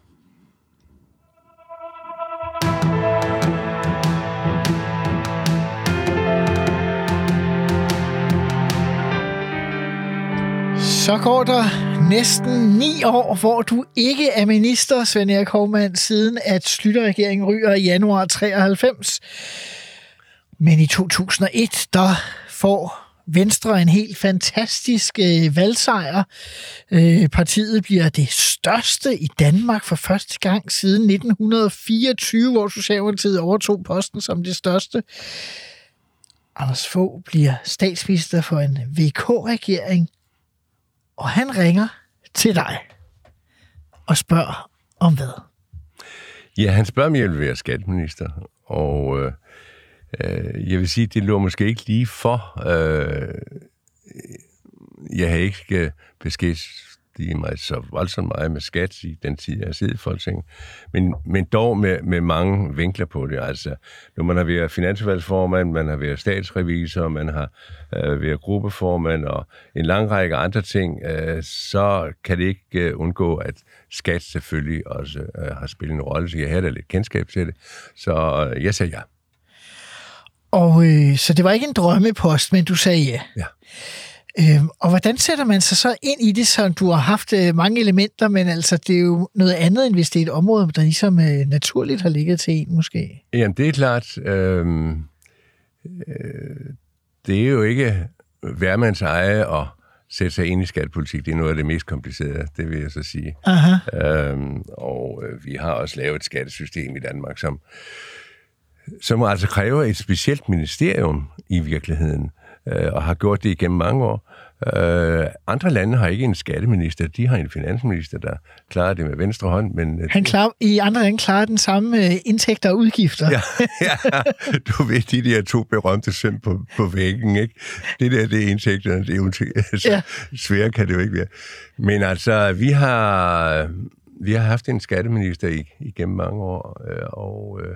Så går der næsten ni år, hvor du ikke er minister, Svend Erik Hovmand, siden at Slytterregeringen ryger i januar 93. Men i 2001, der får Venstre en helt fantastisk øh, valgsejr. Øh, partiet bliver det største i Danmark for første gang siden 1924, hvor Socialdemokratiet overtog posten som det største. Anders Fogh bliver statsminister for en VK-regering, og han ringer til dig og spørger om hvad? Ja, han spørger, om jeg vil være skatteminister, og øh, øh, jeg vil sige, det lå måske ikke lige for. Øh, jeg har ikke øh, beskæftiget mig så voldsomt meget med skat i den tid, jeg har siddet i Folketinget, men, men dog med, med mange vinkler på det. Altså, når man har været finansvalgsformand, man har været statsrevisor, man har øh, været gruppeformand og en lang række andre ting, øh, så kan det ikke øh, undgå, at skat selvfølgelig også øh, har spillet en rolle, så jeg havde da lidt kendskab til det. Så øh, jeg sagde ja. Og øh, så det var ikke en drømmepost, men du sagde ja. Ja. Øhm, og hvordan sætter man sig så ind i det, så du har haft øh, mange elementer, men altså det er jo noget andet, end hvis det er et område, der ligesom øh, naturligt har ligget til en måske. Jamen, det er klart. Øh, øh, det er jo ikke hvermands eje at sætte sig ind i skattepolitik. Det er noget af det mest komplicerede, det vil jeg så sige. Aha. Øhm, og øh, vi har også lavet et skattesystem i Danmark, som, som altså kræver et specielt ministerium i virkeligheden, øh, og har gjort det igennem mange år. Øh, andre lande har ikke en skatteminister, de har en finansminister, der klarer det med venstre hånd. Men, øh, Han klarer, I andre lande klarer den samme øh, indtægter og udgifter. Ja, ja, du ved, de der to berømte søm på, på væggen, ikke? Det der, det er indtægterne, det er altså, Ja. ja. svære kan det jo ikke være. Men altså, vi har, vi har haft en skatteminister i, igennem mange år, øh, og øh,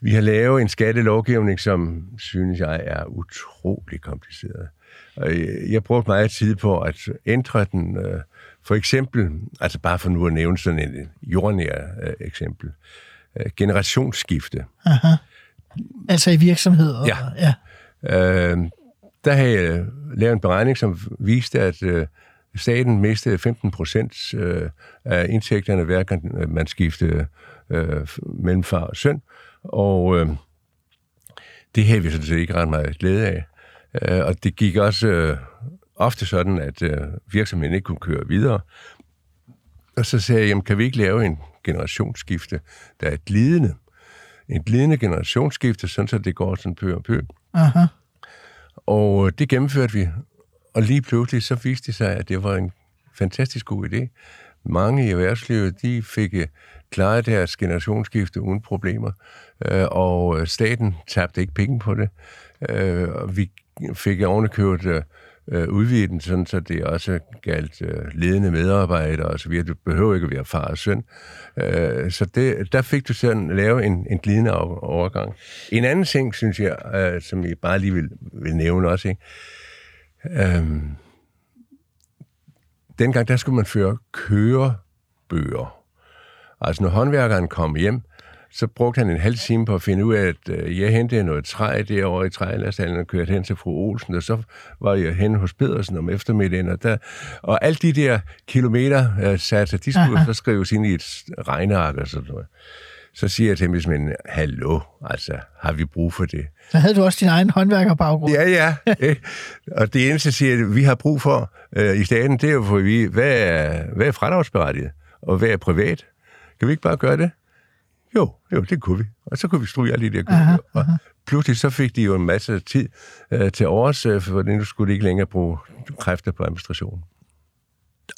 vi har lavet en skattelovgivning, som synes jeg er utrolig kompliceret. Og jeg- brugte meget tid på at ændre den. øh, For eksempel, altså bare for nu at nævne sådan et jordnær øh, eksempel, øh, generationsskifte. Altså i virksomheder. Ja. ja. Øh, der havde jeg lavet en beregning, som viste, at øh, staten mistede 15 procent øh, af indtægterne, hver gang man skiftede øh, mellem far og søn. Og øh, det havde vi sådan set ikke ret meget glæde af. Øh, og det gik også øh, ofte sådan, at øh, virksomheden ikke kunne køre videre. Og så sagde jeg, jamen, kan vi ikke lave en generationsskifte, der er glidende? En glidende generationsskifte, sådan så det går sådan pø og pø. Aha. Og øh, det gennemførte vi. Og lige pludselig så viste det sig, at det var en fantastisk god idé. Mange i erhvervslivet, de fik øh, klaret deres generationsskifte uden problemer, øh, og øh, staten tabte ikke penge på det. Øh, og vi fik ovenikøbet øh, øh, udvidet den, sådan, så det også galt øh, ledende medarbejdere og så videre. Du behøver ikke at være far og søn. Øh, så det, der fik du sådan lave en, en glidende overgang. En anden ting, synes jeg, øh, som jeg bare lige vil, vil nævne også, ikke? Øhm, dengang, der skulle man føre kørebøger. Altså, når håndværkeren kom hjem, så brugte han en halv time på at finde ud af, at øh, jeg hentede noget træ derovre i trælastallen og kørte hen til fru Olsen, og så var jeg hen hos Pedersen om eftermiddagen, og, der, og alle de der kilometer øh, satser, de skulle så skrives ind i et regneark og sådan noget. Så siger jeg til embedsmændene, hallo, altså, har vi brug for det? Så havde du også din egen håndværkerbaggrund. Ja, ja. og det eneste, siger, vi har brug for øh, i staten, det er jo for at vide, hvad er, hvad er fradragsberettiget, og hvad er privat? Kan vi ikke bare gøre det? Jo, jo, det kunne vi. Og så kunne vi alle de der gode. Og pludselig så fik de jo en masse tid øh, til års, øh, for nu skulle de ikke længere bruge kræfter på administration.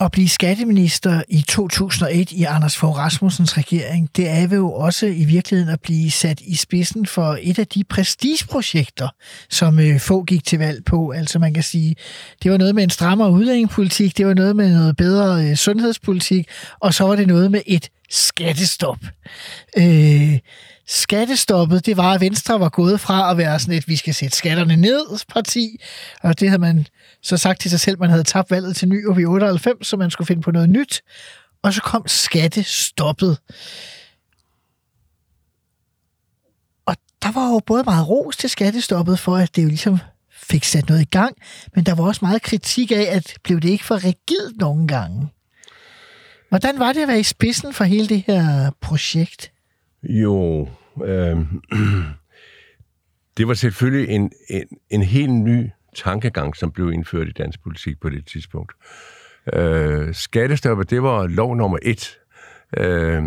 At blive skatteminister i 2001 i Anders Fogh Rasmussens regering, det er jo også i virkeligheden at blive sat i spidsen for et af de prestigeprojekter, som øh, få gik til valg på. Altså man kan sige, det var noget med en strammere udlændingepolitik, det var noget med noget bedre øh, sundhedspolitik, og så var det noget med et skattestop. Øh, skattestoppet, det var, at Venstre var gået fra at være sådan et, vi skal sætte skatterne ned parti, og det havde man så sagt til sig selv, man havde tabt valget til ny i 98, så man skulle finde på noget nyt. Og så kom skattestoppet. Og der var jo både meget ros til skattestoppet for, at det jo ligesom fik sat noget i gang, men der var også meget kritik af, at blev det ikke for rigidt nogle gange. Hvordan var det at være i spidsen for hele det her projekt? Jo, øh, det var selvfølgelig en, en, en helt ny tankegang, som blev indført i dansk politik på det tidspunkt. Øh, skattestoppet, det var lov nummer et, øh,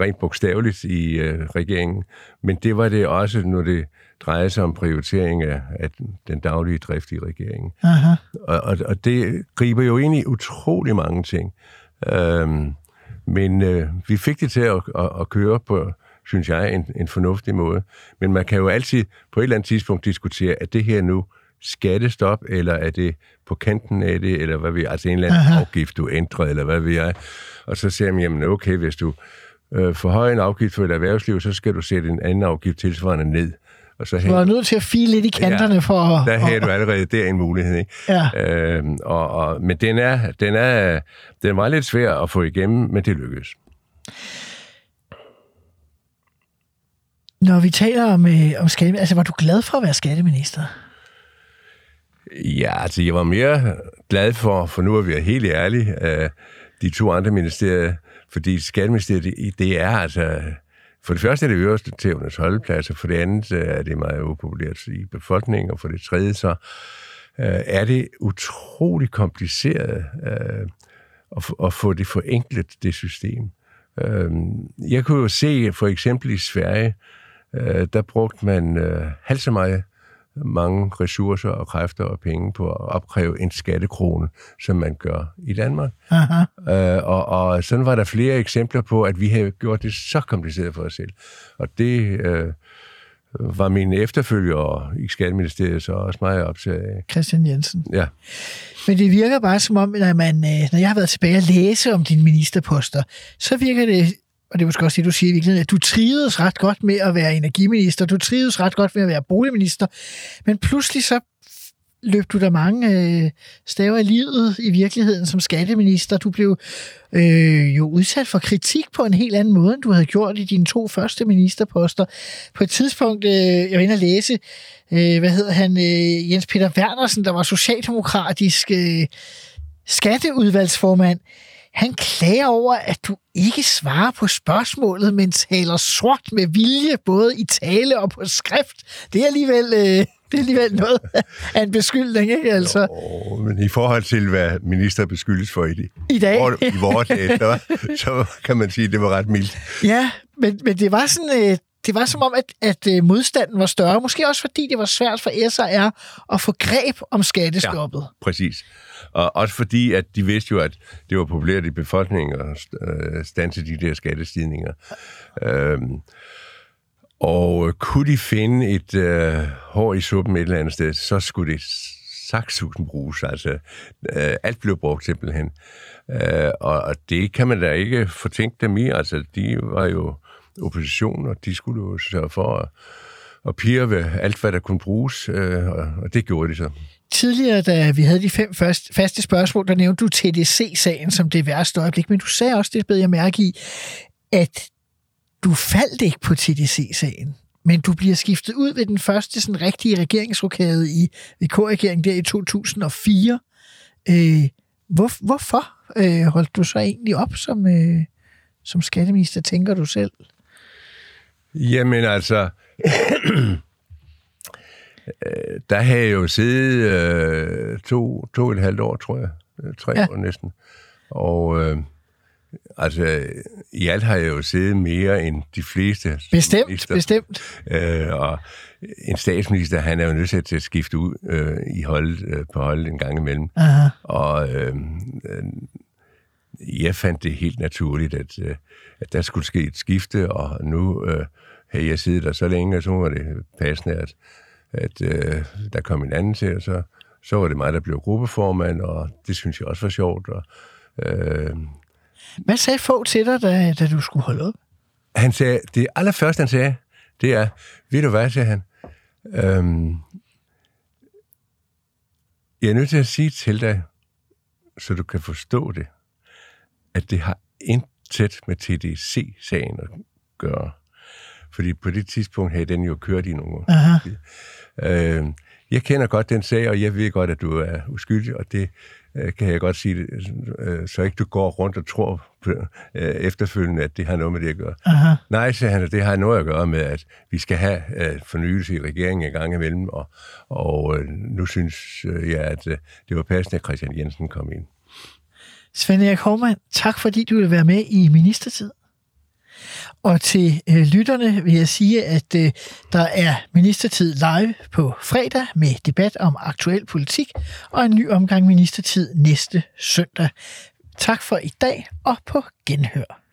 rent bogstaveligt i øh, regeringen, men det var det også, når det drejede sig om prioritering af, af den daglige drift i regeringen. Aha. Og, og, og det griber jo ind i utrolig mange ting. Øhm, men øh, vi fik det til at, at, at køre på, synes jeg, en, en fornuftig måde. Men man kan jo altid på et eller andet tidspunkt diskutere, er det her nu skattestop, eller er det på kanten af det, eller hvad vi, altså en eller anden Aha. afgift, du ændrer, eller hvad vi er. Og så siger man, jamen okay, hvis du øh, forhøjer en afgift for et erhvervsliv, så skal du sætte en anden afgift tilsvarende ned. Og så Du var nødt til at file lidt i kanterne ja, for at... der havde du allerede der en mulighed, ikke? Ja. Øhm, og, og, men den er, den er, den var lidt svær at få igennem, men det lykkedes. Når vi taler om, øh, om skatte, altså var du glad for at være skatteminister? Ja, altså jeg var mere glad for, for nu at være helt ærlig, øh, de to andre ministerier, fordi Skatteministeriet, det, det er altså, for det første er det øverste tævnes holdepladser, for det andet øh, er det meget upopulært i befolkningen, og for det tredje så øh, er det utrolig kompliceret øh, at, at få det forenklet, det system. Øh, jeg kunne jo se, for eksempel i Sverige, øh, der brugte man øh, halvt så meget mange ressourcer og kræfter og penge på at opkræve en skattekrone, som man gør i Danmark. Aha. Øh, og, og sådan var der flere eksempler på, at vi havde gjort det så kompliceret for os selv. Og det øh, var mine efterfølgere i Skatteministeriet så også meget optaget af. Christian Jensen. Ja. Men det virker bare som om, når, man, øh, når jeg har været tilbage og læse om dine ministerposter, så virker det og det er måske også det, du siger i virkeligheden, at du trivedes ret godt med at være energiminister, du trivedes ret godt med at være boligminister, men pludselig så løb du der mange øh, staver i livet i virkeligheden som skatteminister. Du blev øh, jo udsat for kritik på en helt anden måde, end du havde gjort i dine to første ministerposter. På et tidspunkt, øh, jeg var inde og læse, øh, hvad hedder han, øh, Jens Peter Wernersen, der var socialdemokratisk øh, skatteudvalgsformand. Han klager over, at du ikke svarer på spørgsmålet, men taler sort med vilje, både i tale og på skrift. Det er alligevel, øh, det er alligevel noget af en beskyldning, ikke? Altså. Jo, men i forhold til, hvad minister beskyldes for i, det, I dag, i vores dag, så, så kan man sige, at det var ret mildt. Ja, men, men det var sådan... Øh, det var som om, at, at øh, modstanden var større. Måske også fordi det var svært for SR at få greb om skattestoppet. Ja, præcis. Og også fordi, at de vidste jo, at det var populært i befolkningen at øh, stanse de der skattestigninger. Øhm, og kunne de finde et øh, hår i suppen et eller andet sted, så skulle det saksusen bruges. Altså, øh, alt blev brugt simpelthen. Øh, og, og det kan man da ikke fortænke dem i. Altså, de var jo opposition, og de skulle jo sørge for at, at pire ved alt, hvad der kunne bruges, øh, og, og det gjorde de så. Tidligere, da vi havde de fem første, faste spørgsmål, der nævnte du TDC-sagen som det værste øjeblik, men du sagde også, det bed jeg mærke i, at du faldt ikke på TDC-sagen, men du bliver skiftet ud ved den første sådan rigtige regeringsrokade i VK-regeringen der i 2004. Øh, hvor, hvorfor øh, holdt du så egentlig op som, øh, som skatteminister, tænker du selv? Jamen altså, Øh, der havde jeg jo siddet øh, to, to og et halvt år, tror jeg. Øh, tre ja. år næsten. Og øh, altså, i alt har jeg jo siddet mere end de fleste. Bestemt, minister. bestemt. Øh, og en statsminister, han er jo nødt til at skifte ud øh, i hold, øh, på holdet en gang imellem. Aha. Og øh, øh, jeg fandt det helt naturligt, at, øh, at der skulle ske et skifte, og nu øh, havde jeg siddet der så længe, så var det passende, at at øh, der kom en anden til, og så, så var det mig, der blev gruppeformand, og det synes jeg også var sjovt. Og, øh, Hvad sagde få til dig, da, da du skulle holde op? Han sagde, det allerførste, han sagde, det er, ved du hvad, sagde han, øhm, jeg er nødt til at sige til dig, så du kan forstå det, at det har intet med TDC-sagen at gøre. Fordi på det tidspunkt havde den jo kørt i nogle år. Øh, jeg kender godt den sag, og jeg ved godt, at du er uskyldig, og det øh, kan jeg godt sige, øh, så ikke du går rundt og tror på, øh, efterfølgende, at det har noget med det at gøre. Aha. Nej, siger han, det har noget at gøre med, at vi skal have øh, fornyelse i regeringen en gang imellem, og, og øh, nu synes øh, jeg, at øh, det var passende, at Christian Jensen kom ind. Svend Erik Hormann, tak fordi du vil være med i Ministertid. Og til øh, lytterne vil jeg sige, at øh, der er ministertid live på fredag med debat om aktuel politik og en ny omgang ministertid næste søndag. Tak for i dag og på genhør.